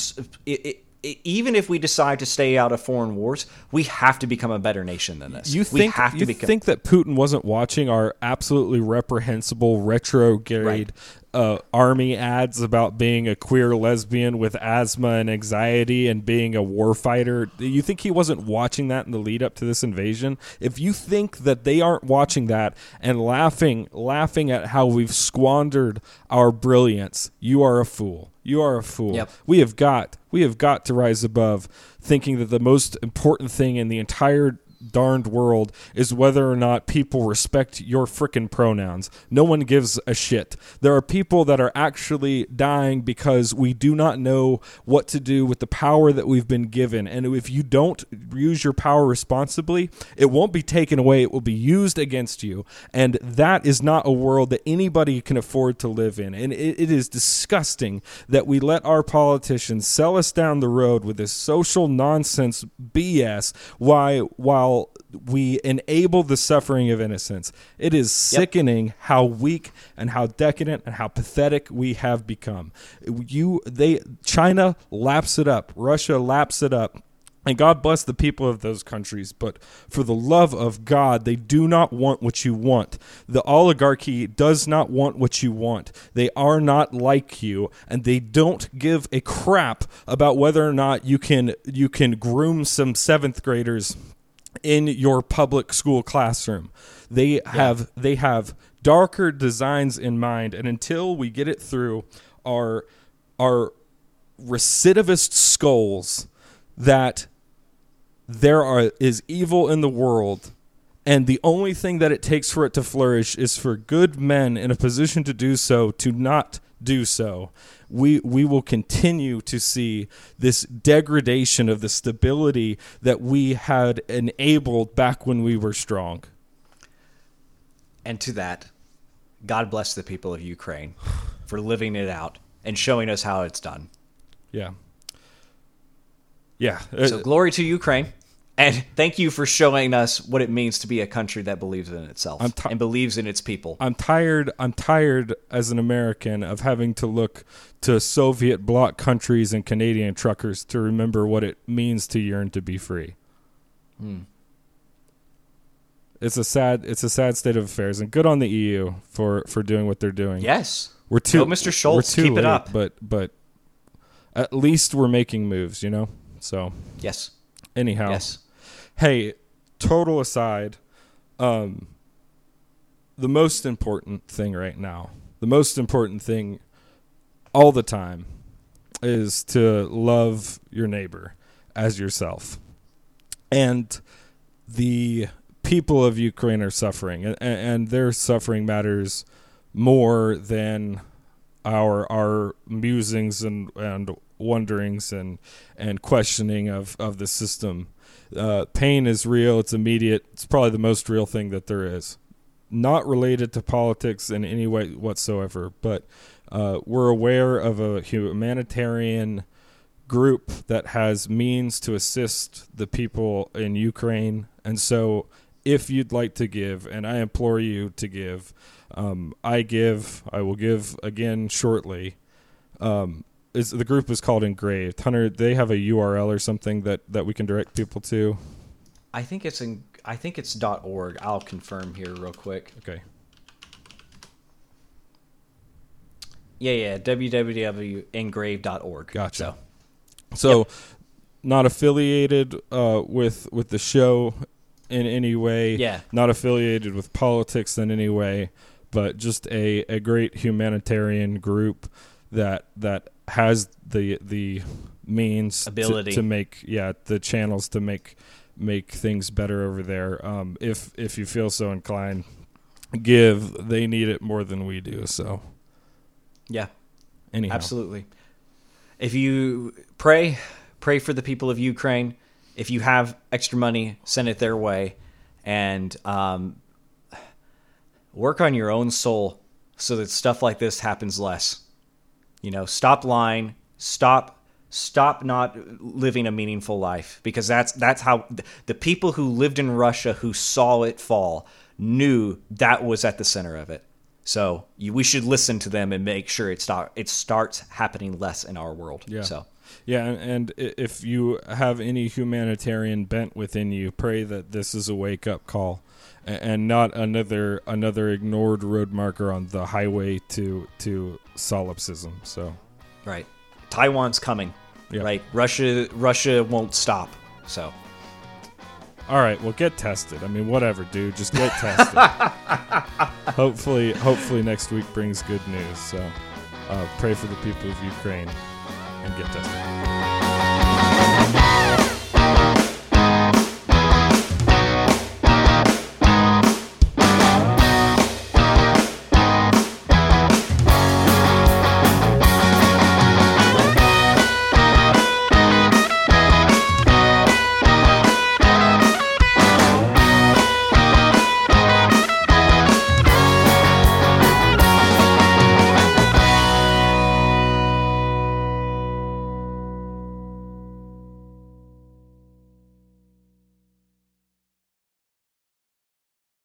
It, it, even if we decide to stay out of foreign wars, we have to become a better nation than this. You think have to you become think that Putin wasn't watching our absolutely reprehensible retrograde Right. uh, army ads about being a queer lesbian with asthma and anxiety and being a war fighter? You think he wasn't watching that in the lead up to this invasion? If you think that they aren't watching that and laughing laughing at how we've squandered our brilliance, you are a fool. You are a fool. Yep. We have got we have got to rise above thinking that the most important thing in the entire darned world is whether or not people respect your frickin' pronouns. No one gives a shit. There are people that are actually dying because we do not know what to do with the power that we've been given. And if you don't use your power responsibly, it won't be taken away, it will be used against you. And that is not a world that anybody can afford to live in. And it, it is disgusting that we let our politicians sell us down the road with this social nonsense BS why while we enable the suffering of innocence. It is sickening how weak and how decadent and how pathetic we have become. You they China laps it up. Russia laps it up. And God bless the people of those countries, but for the love of God, they do not want what you want. The oligarchy does not want what you want. They are not like you, and they don't give a crap about whether or not you can you can groom some seventh graders in your public school classroom. They have they have darker designs in mind, and until we get it through our our recidivist skulls that there are is evil in the world and the only thing that it takes for it to flourish is for good men in a position to do so to not do so we we will continue to see this degradation of the stability that we had enabled back when we were strong And to that, God bless the people of Ukraine for living it out and showing us how it's done. yeah yeah So Uh, glory to Ukraine. And thank you for showing us what it means to be a country that believes in itself I'm ti- and believes in its people. I'm tired. I'm tired as an American of having to look to Soviet bloc countries and Canadian truckers to remember what it means to yearn to be free. Hmm. It's a sad. It's a sad state of affairs, and good on the EU for for doing what they're doing. yes. we're too. Go, Mr. Scholz, we're too keep it up. But but at least we're making moves. You know. So Yes. anyhow, Yes. Hey, total aside, um, the most important thing right now, the most important thing all the time is to love your neighbor as yourself. And the people of Ukraine are suffering, and, and their suffering matters more than our our musings and, and wonderings and and questioning of, of the system. Uh, pain is real. It's immediate. It's probably the most real thing that there is. Not related to politics in any way whatsoever, but uh, we're aware of a humanitarian group that has means to assist the people in Ukraine. And so, if you'd like to give, and I implore you to give, um, I give, I will give again shortly. Um, is the group is called Engraved. Hunter, they have a URL or something that that we can direct people to. I think it's in I think it's dot .org. I'll confirm here real quick. Okay. Yeah, yeah, www.engrave.org. Gotcha. So, So, not affiliated uh, with with the show in any way. Yeah. Not affiliated with politics in any way, but just a, a great humanitarian group that that has the the means to- Ability. to, make yeah the channels to make make things better over there. Um, if if you feel so inclined, give. They need it more than we do. So yeah, anyhow, absolutely. If you pray, pray for the people of Ukraine. If you have extra money, send it their way, and um, work on your own soul so that stuff like this happens less. You know, stop lying. Stop stop not living a meaningful life because that's that's how the people who lived in Russia who saw it fall knew that was at the center of it. So you, we should listen to them and make sure it start it starts happening less in our world. Yeah. So Yeah, and, and if you have any humanitarian bent within you, pray that this is a wake up call, and not another another ignored road marker on the highway to to solipsism. So, Right. Taiwan's coming. Yeah. Right. Russia Russia won't stop. So all right, well, get tested. I mean, whatever, dude, just get tested. *laughs* hopefully, hopefully next week brings good news. So, uh, pray for the people of Ukraine and get tested.